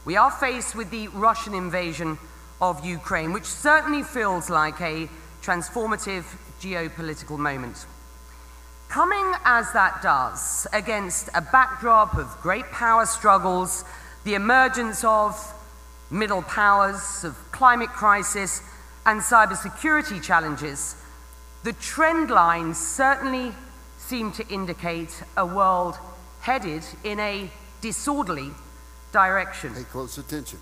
we are faced with the Russian invasion of Ukraine, which certainly feels like a transformative geopolitical moment. Coming as that does against a backdrop of great power struggles, the emergence of middle powers, of climate crisis, and cybersecurity challenges, the trend lines certainly seem to indicate a world headed in a disorderly direction. Pay close attention.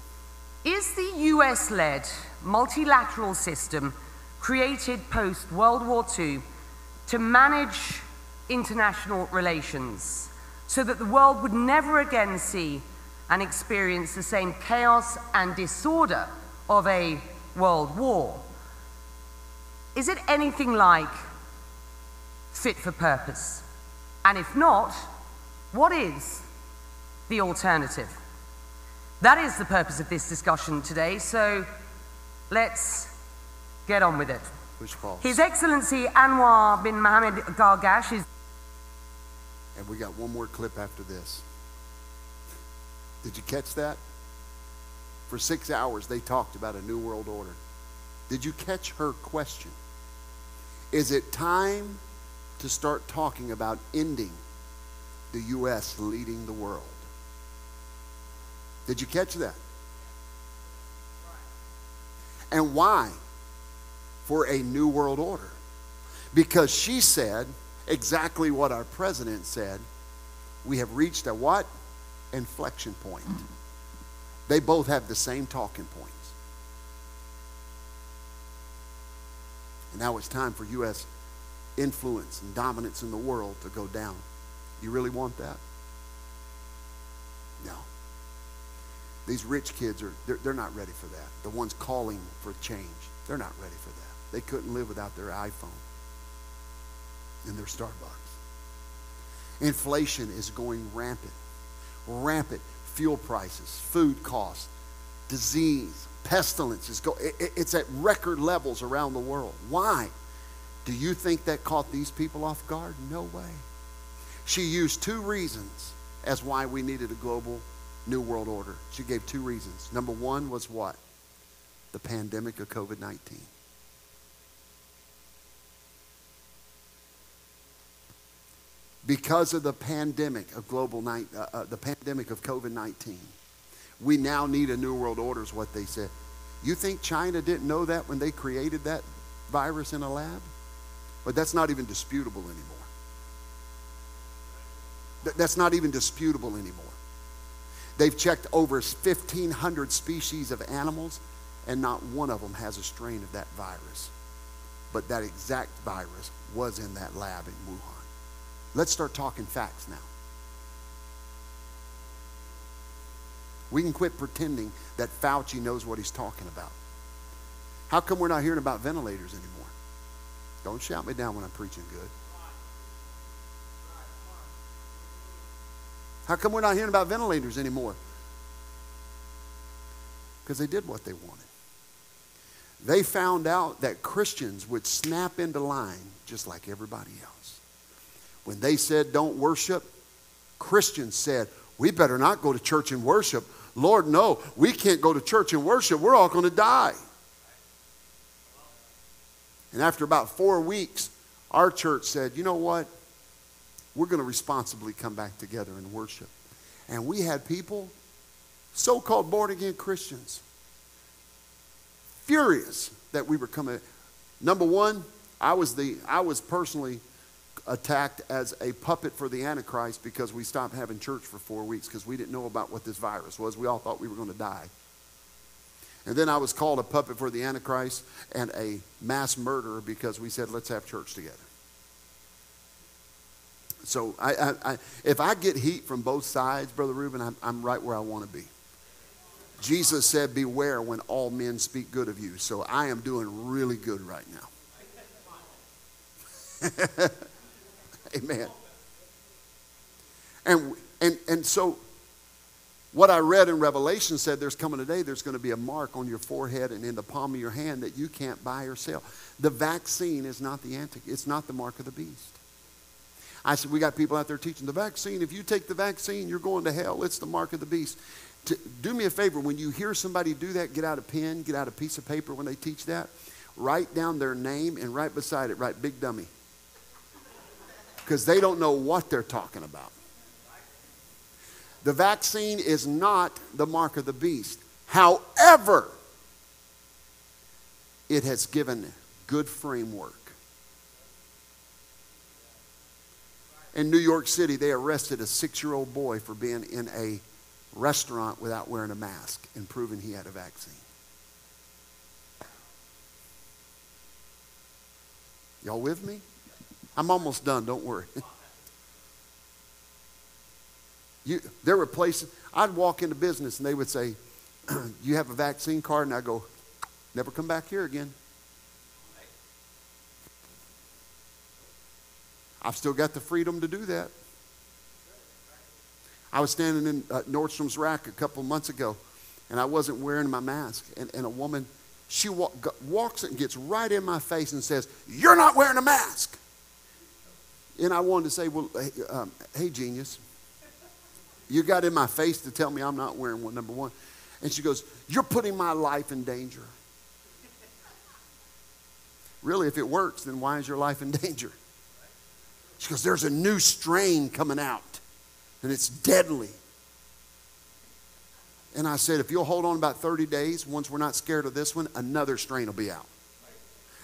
Is the US led multilateral system created post World War II to manage international relations so that the world would never again see and experience the same chaos and disorder of a world war? Is it anything like fit for purpose? And if not, what is the alternative? That is the purpose of this discussion today, so let's get on with it. Push pause. His Excellency Anwar bin Mohammed Gargash is. And we got one more clip after this. Did you catch that? For six hours, they talked about a new world order. Did you catch her question? Is it time to start talking about ending the U.S. leading the world? Did you catch that? And why? For a new world order. Because she said exactly what our president said. We have reached a what? Inflection point. They both have the same talking points. And now it's time for U.S. influence and dominance in the world to go down. You really want that? No. These rich kids are they're, they're not ready for that. The ones calling for change, they're not ready for that. They couldn't live without their iPhone and their Starbucks. Inflation is going rampant. Rampant. Fuel prices, food costs, disease, pestilence is go, it, it's at record levels around the world. Why? Do you think that caught these people off guard? No way. She used two reasons as why we needed a global new world order. She gave two reasons. Number one was what? The pandemic of COVID 19. Because of the pandemic of global night, uh, uh, the pandemic of COVID 19, we now need a new world order, is what they said. You think China didn't know that when they created that virus in a lab? But that's not even disputable anymore. That's not even disputable anymore. They've checked over 1,500 species of animals, and not one of them has a strain of that virus. But that exact virus was in that lab in Wuhan. Let's start talking facts now. We can quit pretending that Fauci knows what he's talking about. How come we're not hearing about ventilators anymore? Don't shout me down when I'm preaching good. How come we're not hearing about ventilators anymore? Because they did what they wanted. They found out that Christians would snap into line just like everybody else. When they said don't worship, Christians said, we better not go to church and worship. Lord, no, we can't go to church and worship. We're all going to die. And after about four weeks, our church said, you know what? We're going to responsibly come back together and worship. And we had people, so called born again Christians, furious that we were coming. Number one, I was, the, I was personally attacked as a puppet for the Antichrist because we stopped having church for four weeks because we didn't know about what this virus was. We all thought we were going to die. And then I was called a puppet for the Antichrist and a mass murderer because we said, let's have church together. So I, I, I, if I get heat from both sides, Brother Reuben, I'm, I'm right where I want to be. Jesus said, Beware when all men speak good of you. So I am doing really good right now. Amen. And, and, and so, what I read in Revelation said there's coming a day, there's going to be a mark on your forehead and in the palm of your hand that you can't buy or sell. The vaccine is not the anti, it's not the mark of the beast. I said, we got people out there teaching the vaccine. If you take the vaccine, you're going to hell. It's the mark of the beast. To, do me a favor, when you hear somebody do that, get out a pen, get out a piece of paper when they teach that. Write down their name and right beside it, write big dummy because they don't know what they're talking about. The vaccine is not the mark of the beast. However, it has given good framework. In New York City, they arrested a six year old boy for being in a restaurant without wearing a mask and proving he had a vaccine. Y'all with me? I'm almost done, don't worry. you, there were places, I'd walk into business and they would say, You have a vaccine card? And I go, Never come back here again. I've still got the freedom to do that. I was standing in uh, Nordstrom's rack a couple months ago, and I wasn't wearing my mask. And, and a woman, she walk, walks and gets right in my face and says, You're not wearing a mask. And I wanted to say, well, hey, um, hey, genius, you got in my face to tell me I'm not wearing one, number one. And she goes, You're putting my life in danger. really, if it works, then why is your life in danger? She goes, There's a new strain coming out, and it's deadly. And I said, If you'll hold on about 30 days, once we're not scared of this one, another strain will be out.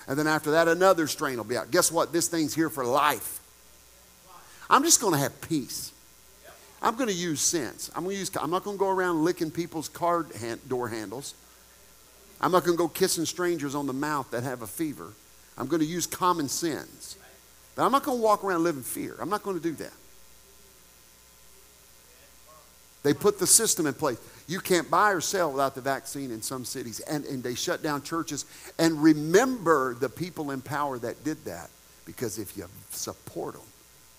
And then after that, another strain will be out. Guess what? This thing's here for life. I'm just going to have peace. I'm going to use sense. I'm going to use. I'm not going to go around licking people's car hand, door handles. I'm not going to go kissing strangers on the mouth that have a fever. I'm going to use common sense. But I'm not going to walk around in fear. I'm not going to do that. They put the system in place. You can't buy or sell without the vaccine in some cities. And, and they shut down churches. And remember the people in power that did that. Because if you support them,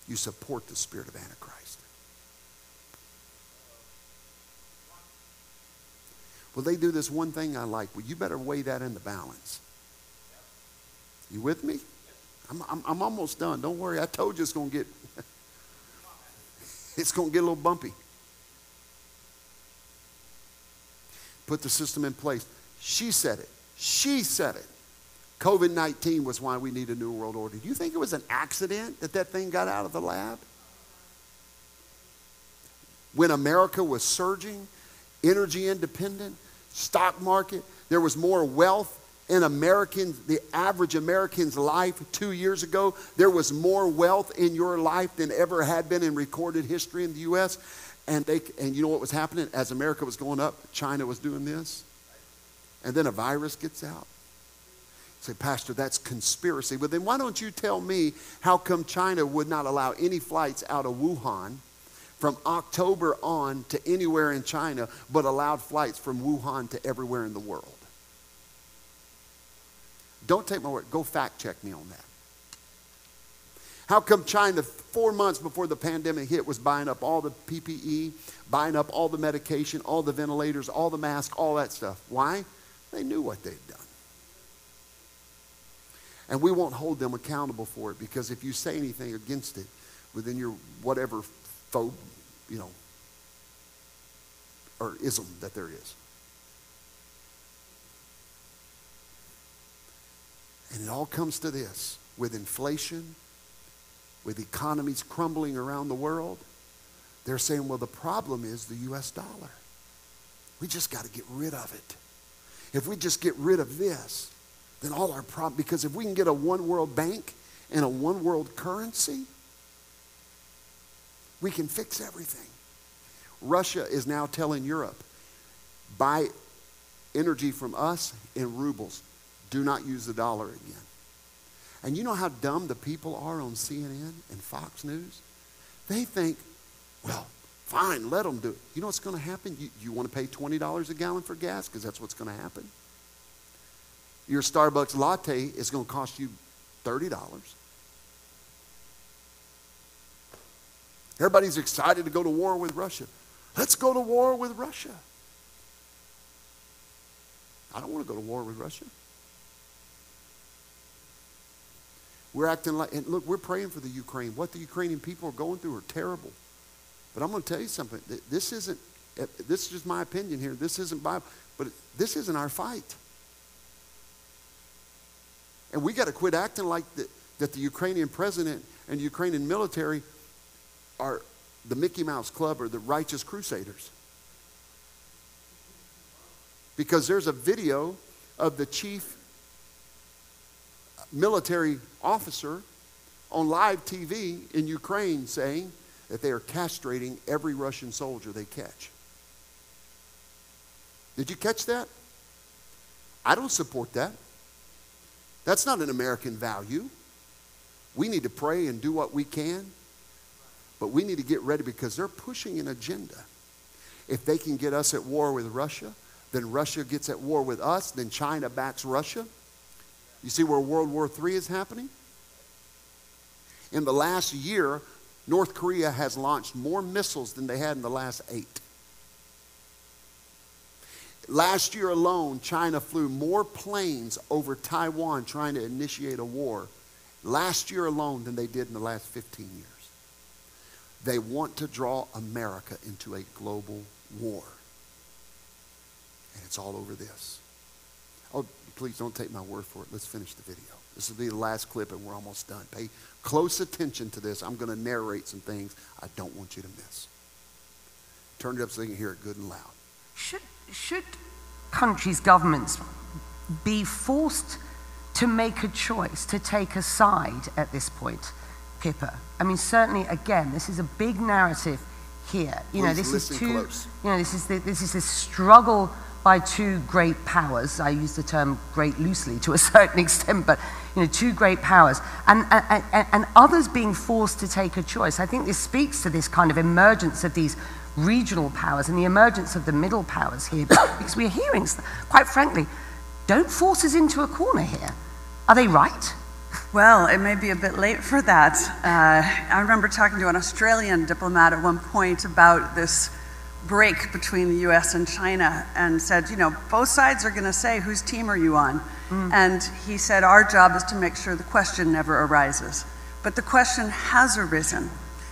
you support the spirit of Antichrist. Well, they do this one thing I like. Well, you better weigh that in the balance. You with me? I'm, I'm, I'm almost done. Don't worry. I told you it's going to get it's going to get a little bumpy. Put the system in place. She said it. She said it. COVID 19 was why we need a new world order. Do you think it was an accident that that thing got out of the lab? When America was surging, energy independent, stock market, there was more wealth in Americans, the average American's life two years ago. There was more wealth in your life than ever had been in recorded history in the U.S. And, they, and you know what was happening? As America was going up, China was doing this. And then a virus gets out. Say, Pastor, that's conspiracy. Well, then why don't you tell me how come China would not allow any flights out of Wuhan from October on to anywhere in China, but allowed flights from Wuhan to everywhere in the world? Don't take my word. Go fact check me on that. How come China, four months before the pandemic hit, was buying up all the PPE, buying up all the medication, all the ventilators, all the masks, all that stuff? Why? They knew what they'd done. And we won't hold them accountable for it because if you say anything against it within your whatever phobe, you know, or ism that there is. And it all comes to this with inflation, with economies crumbling around the world. They're saying, well, the problem is the US dollar. We just got to get rid of it. If we just get rid of this, then all our problems, because if we can get a one world bank and a one world currency, we can fix everything. Russia is now telling Europe, buy energy from us in rubles. Do not use the dollar again. And you know how dumb the people are on CNN and Fox News? They think, well, fine, let them do it. You know what's going to happen? You, you want to pay $20 a gallon for gas? Because that's what's going to happen. Your Starbucks latte is going to cost you $30. Everybody's excited to go to war with Russia. Let's go to war with Russia. I don't want to go to war with Russia. We're acting like, and look, we're praying for the Ukraine. What the Ukrainian people are going through are terrible. But I'm going to tell you something. This isn't, eh, this is just my opinion here. This isn't Bible, but this isn't our fight. And we got to quit acting like the, that the Ukrainian president and Ukrainian military are the Mickey Mouse Club or the righteous crusaders. Because there's a video of the chief military officer on live TV in Ukraine saying that they are castrating every Russian soldier they catch. Did you catch that? I don't support that. That's not an American value. We need to pray and do what we can, but we need to get ready because they're pushing an agenda. If they can get us at war with Russia, then Russia gets at war with us, then China backs Russia. You see where World War III is happening? In the last year, North Korea has launched more missiles than they had in the last eight. Last year alone, China flew more planes over Taiwan trying to initiate a war last year alone than they did in the last 15 years. They want to draw America into a global war. And it's all over this. Please don't take my word for it. Let's finish the video. This will be the last clip, and we're almost done. Pay close attention to this. I'm going to narrate some things I don't want you to miss. Turn it up so you can hear it good and loud. Should, should countries' governments be forced to make a choice, to take a side at this point, Pippa? I mean, certainly, again, this is a big narrative here. You Please know, this is too. close. You know, this is the, this is this struggle by two great powers. I use the term great loosely to a certain extent, but you know, two great powers, and, and, and others being forced to take a choice. I think this speaks to this kind of emergence of these regional powers and the emergence of the middle powers here, because we're hearing, quite frankly, don't force us into a corner here. Are they right? Well, it may be a bit late for that. Uh, I remember talking to an Australian diplomat at one point about this break between the US and China and said, you know, both sides are going to say, whose team are you on? Mm. And he said, our job is to make sure the question never arises. But the question has arisen.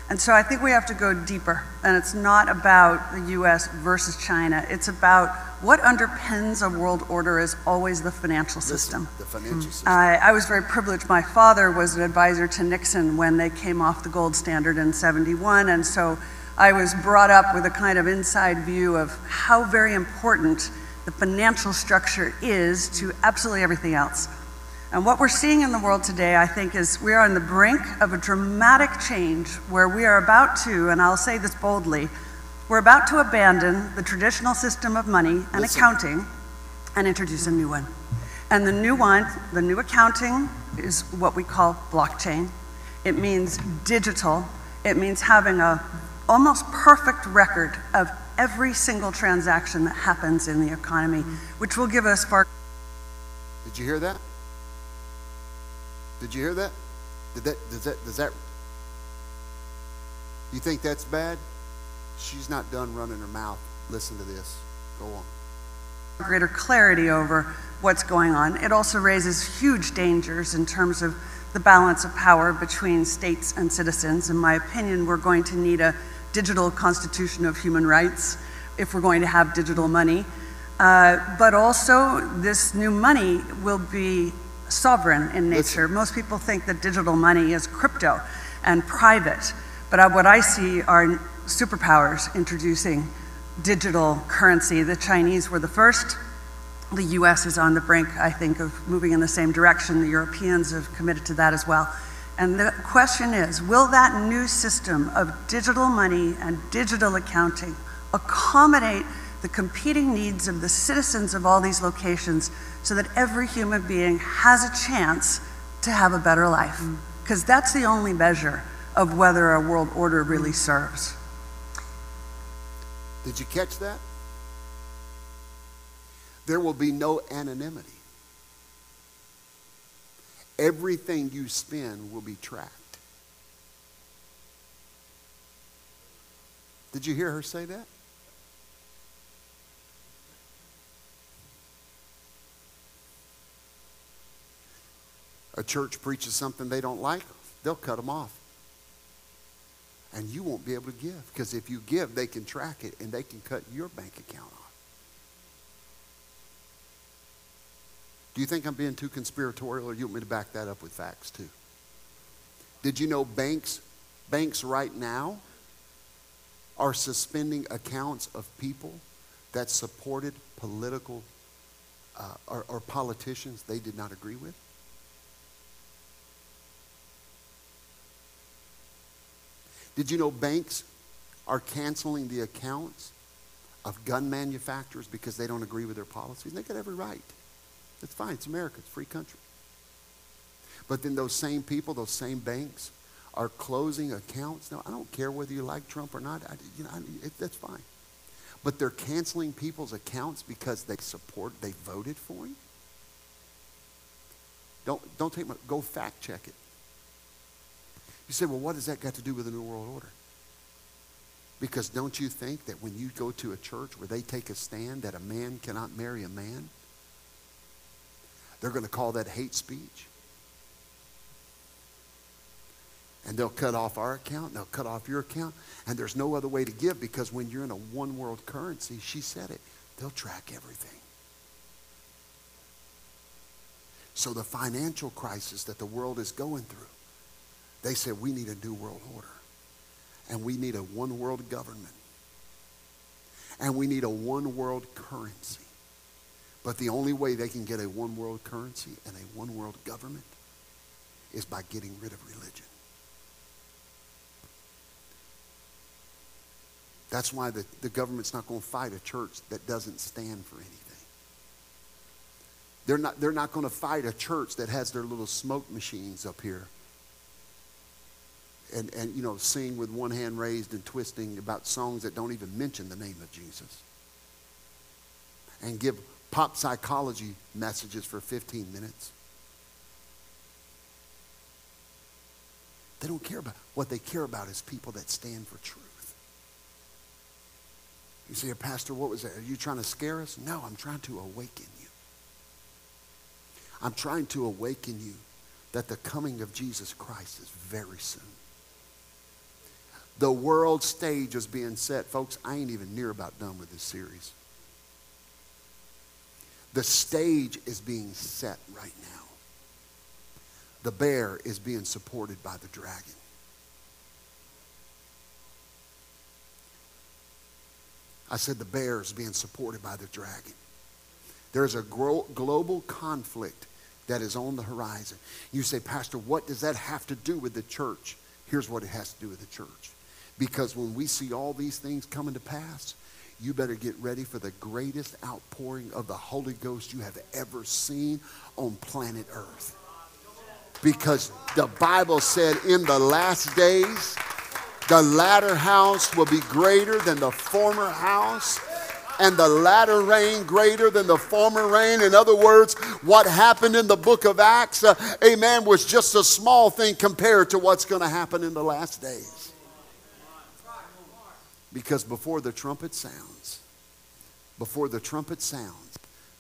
And so I think we have to go deeper. And it's not about the US versus China, it's about what underpins a world order is always the financial system. The financial hmm. system. I, I, was very privileged. My father was an advisor to Nixon when they came off the gold standard in 71. And so I was brought up with a kind of inside view of how very important the financial structure is to absolutely everything else. And what we're seeing in the world today, I think, is we are on the brink of a dramatic change where we are about to, and I'll say this boldly, we're about to abandon the traditional system of money and Listen. accounting and introduce a new one. And the new one, the new accounting, is what we call blockchain. It means digital. It means having a almost perfect record of every single transaction that happens in the economy, mm-hmm. which will give us far. Did you hear that? Did you hear that? Did that does that does that you think that's bad? She's not done running her mouth. Listen to this. Go on. Greater clarity over what's going on. It also raises huge dangers in terms of the balance of power between states and citizens. In my opinion, we're going to need a digital constitution of human rights if we're going to have digital money. Uh, but also, this new money will be sovereign in nature. Listen. Most people think that digital money is crypto and private. But what I see are superpowers introducing digital currency. The Chinese were the first. The US is on the brink, I think, of moving in the same direction. The Europeans have committed to that as well. And the question is will that new system of digital money and digital accounting accommodate the competing needs of the citizens of all these locations so that every human being has a chance to have a better life? Mm. Because that's the only measure of whether a world order really serves. Did you catch that? There will be no anonymity. Everything you spend will be tracked. Did you hear her say that? A church preaches something they don't like, they'll cut them off and you won't be able to give. Because if you give, they can track it and they can cut your bank account off. Do you think I'm being too conspiratorial or you want me to back that up with facts too? Did you know banks, banks right now are suspending accounts of people that supported political uh, or, or politicians they did not agree with? Did you know banks are canceling the accounts of gun manufacturers because they don't agree with their policies? And they got every right. It's fine. It's America. It's a free country. But then those same people, those same banks, are closing accounts. Now, I don't care whether you like Trump or not. I, you know, I, it, that's fine. But they're canceling people's accounts because they support, they voted for him. Don't, don't take my, go fact check it. You say, well, what does that got to do with the New World Order? Because don't you think that when you go to a church where they take a stand that a man cannot marry a man, they're going to call that hate speech? And they'll cut off our account, and they'll cut off your account, and there's no other way to give because when you're in a one world currency, she said it, they'll track everything. So the financial crisis that the world is going through they said, we need a new world order. And we need a one world government. And we need a one world currency. But the only way they can get a one world currency and a one world government is by getting rid of religion. That's why the, the government's not going to fight a church that doesn't stand for anything. They're not, they're not going to fight a church that has their little smoke machines up here. And, and, you know, sing with one hand raised and twisting about songs that don't even mention the name of Jesus. And give pop psychology messages for 15 minutes. They don't care about what they care about is people that stand for truth. You say, Pastor, what was that? Are you trying to scare us? No, I'm trying to awaken you. I'm trying to awaken you that the coming of Jesus Christ is very soon. The world stage is being set. Folks, I ain't even near about done with this series. The stage is being set right now. The bear is being supported by the dragon. I said the bear is being supported by the dragon. There's a global conflict that is on the horizon. You say, Pastor, what does that have to do with the church? Here's what it has to do with the church. Because when we see all these things coming to pass, you better get ready for the greatest outpouring of the Holy Ghost you have ever seen on planet Earth. Because the Bible said in the last days, the latter house will be greater than the former house and the latter rain greater than the former rain. In other words, what happened in the book of Acts, uh, amen, was just a small thing compared to what's going to happen in the last days. Because before the trumpet sounds, before the trumpet sounds,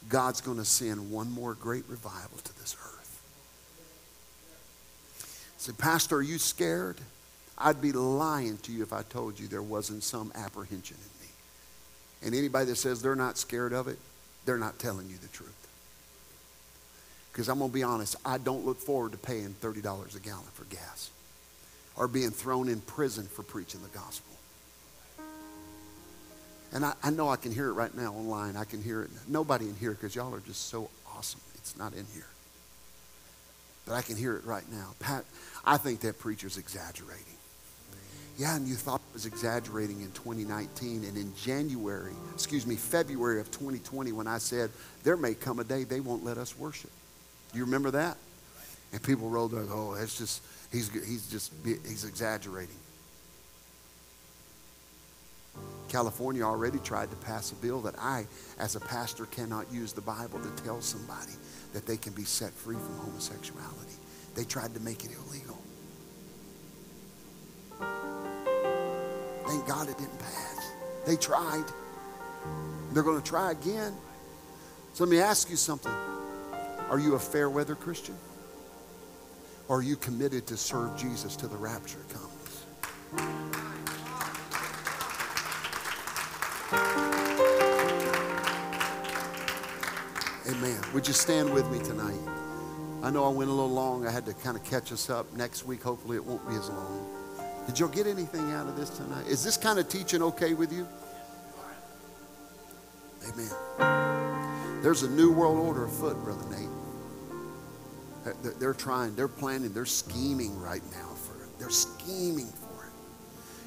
God's going to send one more great revival to this earth. Say, Pastor, are you scared? I'd be lying to you if I told you there wasn't some apprehension in me. And anybody that says they're not scared of it, they're not telling you the truth. Because I'm going to be honest, I don't look forward to paying $30 a gallon for gas or being thrown in prison for preaching the gospel. And I, I know I can hear it right now online. I can hear it. Nobody in here because y'all are just so awesome. It's not in here. But I can hear it right now. Pat, I think that preacher's exaggerating. Yeah, and you thought it was exaggerating in 2019. And in January, excuse me, February of 2020, when I said, there may come a day they won't let us worship. Do you remember that? And people rolled their, oh, that's just, he's, he's just, he's exaggerating. California already tried to pass a bill that I, as a pastor, cannot use the Bible to tell somebody that they can be set free from homosexuality. They tried to make it illegal. Thank God it didn't pass. They tried. They're going to try again. So let me ask you something. Are you a fair weather Christian? Or are you committed to serve Jesus till the rapture comes? Amen. Would you stand with me tonight? I know I went a little long. I had to kind of catch us up. Next week, hopefully, it won't be as long. Did y'all get anything out of this tonight? Is this kind of teaching okay with you? Amen. There's a new world order afoot, Brother Nate. They're trying, they're planning, they're scheming right now for it. They're scheming for it.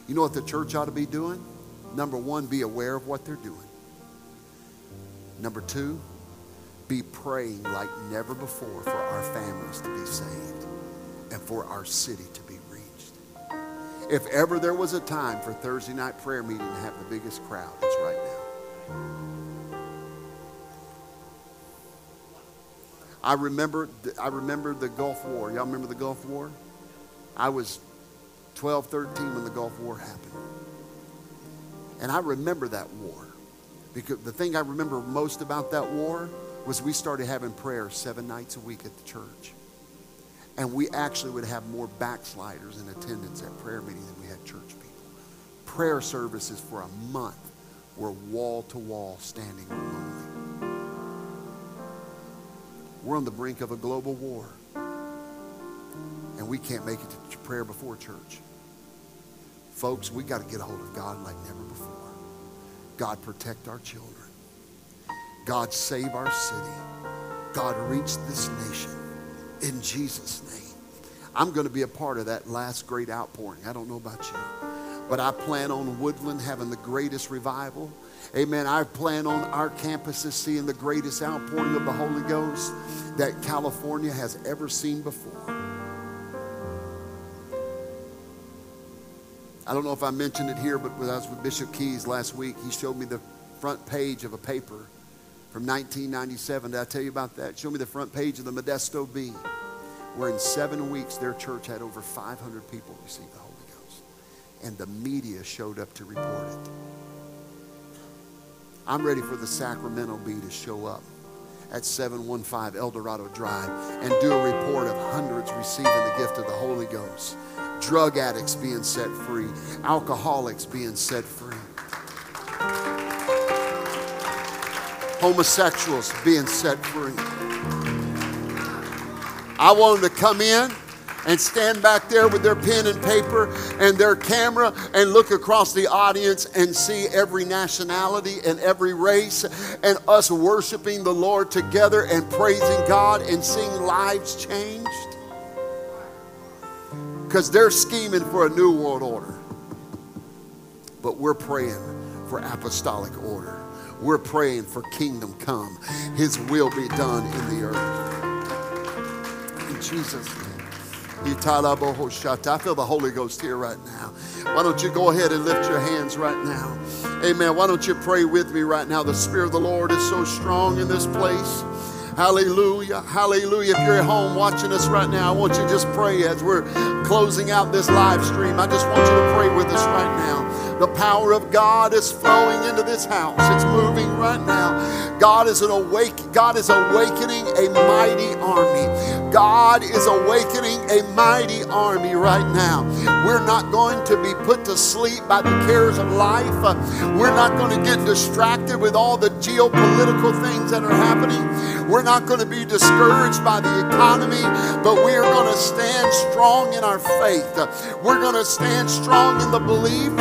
You know what the church ought to be doing? Number one, be aware of what they're doing. Number two, be praying like never before for our families to be saved and for our city to be reached. if ever there was a time for Thursday night prayer meeting to have the biggest crowd, it's right now. I remember, I remember the Gulf War. Y'all remember the Gulf War? I was 12, 13 when the Gulf War happened. And I remember that war. Because the thing I remember most about that war was we started having prayer seven nights a week at the church. And we actually would have more backsliders in attendance at prayer meeting than we had church people. Prayer services for a month were wall to wall standing room only. We're on the brink of a global war. And we can't make it to prayer before church. Folks, we got to get a hold of God like never before. God, protect our children. God, save our city. God, reach this nation in Jesus' name. I'm going to be a part of that last great outpouring. I don't know about you. But I plan on Woodland having the greatest revival. Amen. I plan on our campuses seeing the greatest outpouring of the Holy Ghost that California has ever seen before. I don't know if I mentioned it here, but when I was with Bishop Keys last week, he showed me the front page of a paper from 1997. Did I tell you about that? Show me the front page of the Modesto Bee, where in seven weeks their church had over 500 people receive the Holy Ghost. And the media showed up to report it. I'm ready for the Sacramento Bee to show up at 715 El Dorado Drive and do a report of hundreds receiving the gift of the Holy Ghost drug addicts being set free, alcoholics being set free, homosexuals being set free. I want them to come in and stand back there with their pen and paper and their camera and look across the audience and see every nationality and every race and us worshiping the Lord together and praising God and seeing lives changed because they're scheming for a new world order. But we're praying for apostolic order. We're praying for kingdom come. His will be done in the earth. In Jesus' name. I feel the Holy Ghost here right now. Why don't you go ahead and lift your hands right now? Amen. Why don't you pray with me right now? The Spirit of the Lord is so strong in this place. Hallelujah. Hallelujah. If you're at home watching us right now, I want you to just pray as we're closing out this live stream. I just want you to pray with us right now. The power of God is flowing into this house. It's moving right now. God is an awake God is awakening a mighty army. God is awakening a mighty army right now. We're not going to be put to sleep by the cares of life. We're not going to get distracted with all the geopolitical things that are happening. We're not going to be discouraged by the economy, but we are going to stand strong in our faith. We're going to stand strong in the belief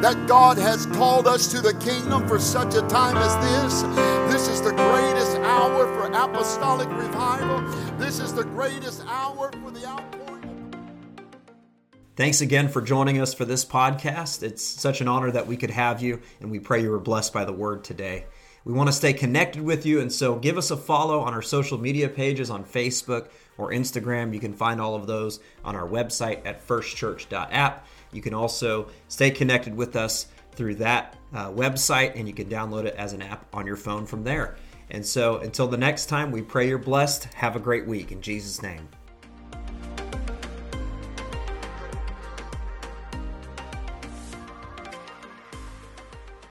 that God has called us to the kingdom for such a time as this. This is the greatest hour for apostolic revival. This is the greatest hour for the outpouring. Thanks again for joining us for this podcast. It's such an honor that we could have you, and we pray you were blessed by the word today. We want to stay connected with you, and so give us a follow on our social media pages on Facebook or Instagram. You can find all of those on our website at firstchurch.app. You can also stay connected with us through that uh, website, and you can download it as an app on your phone from there. And so until the next time, we pray you're blessed. Have a great week in Jesus' name.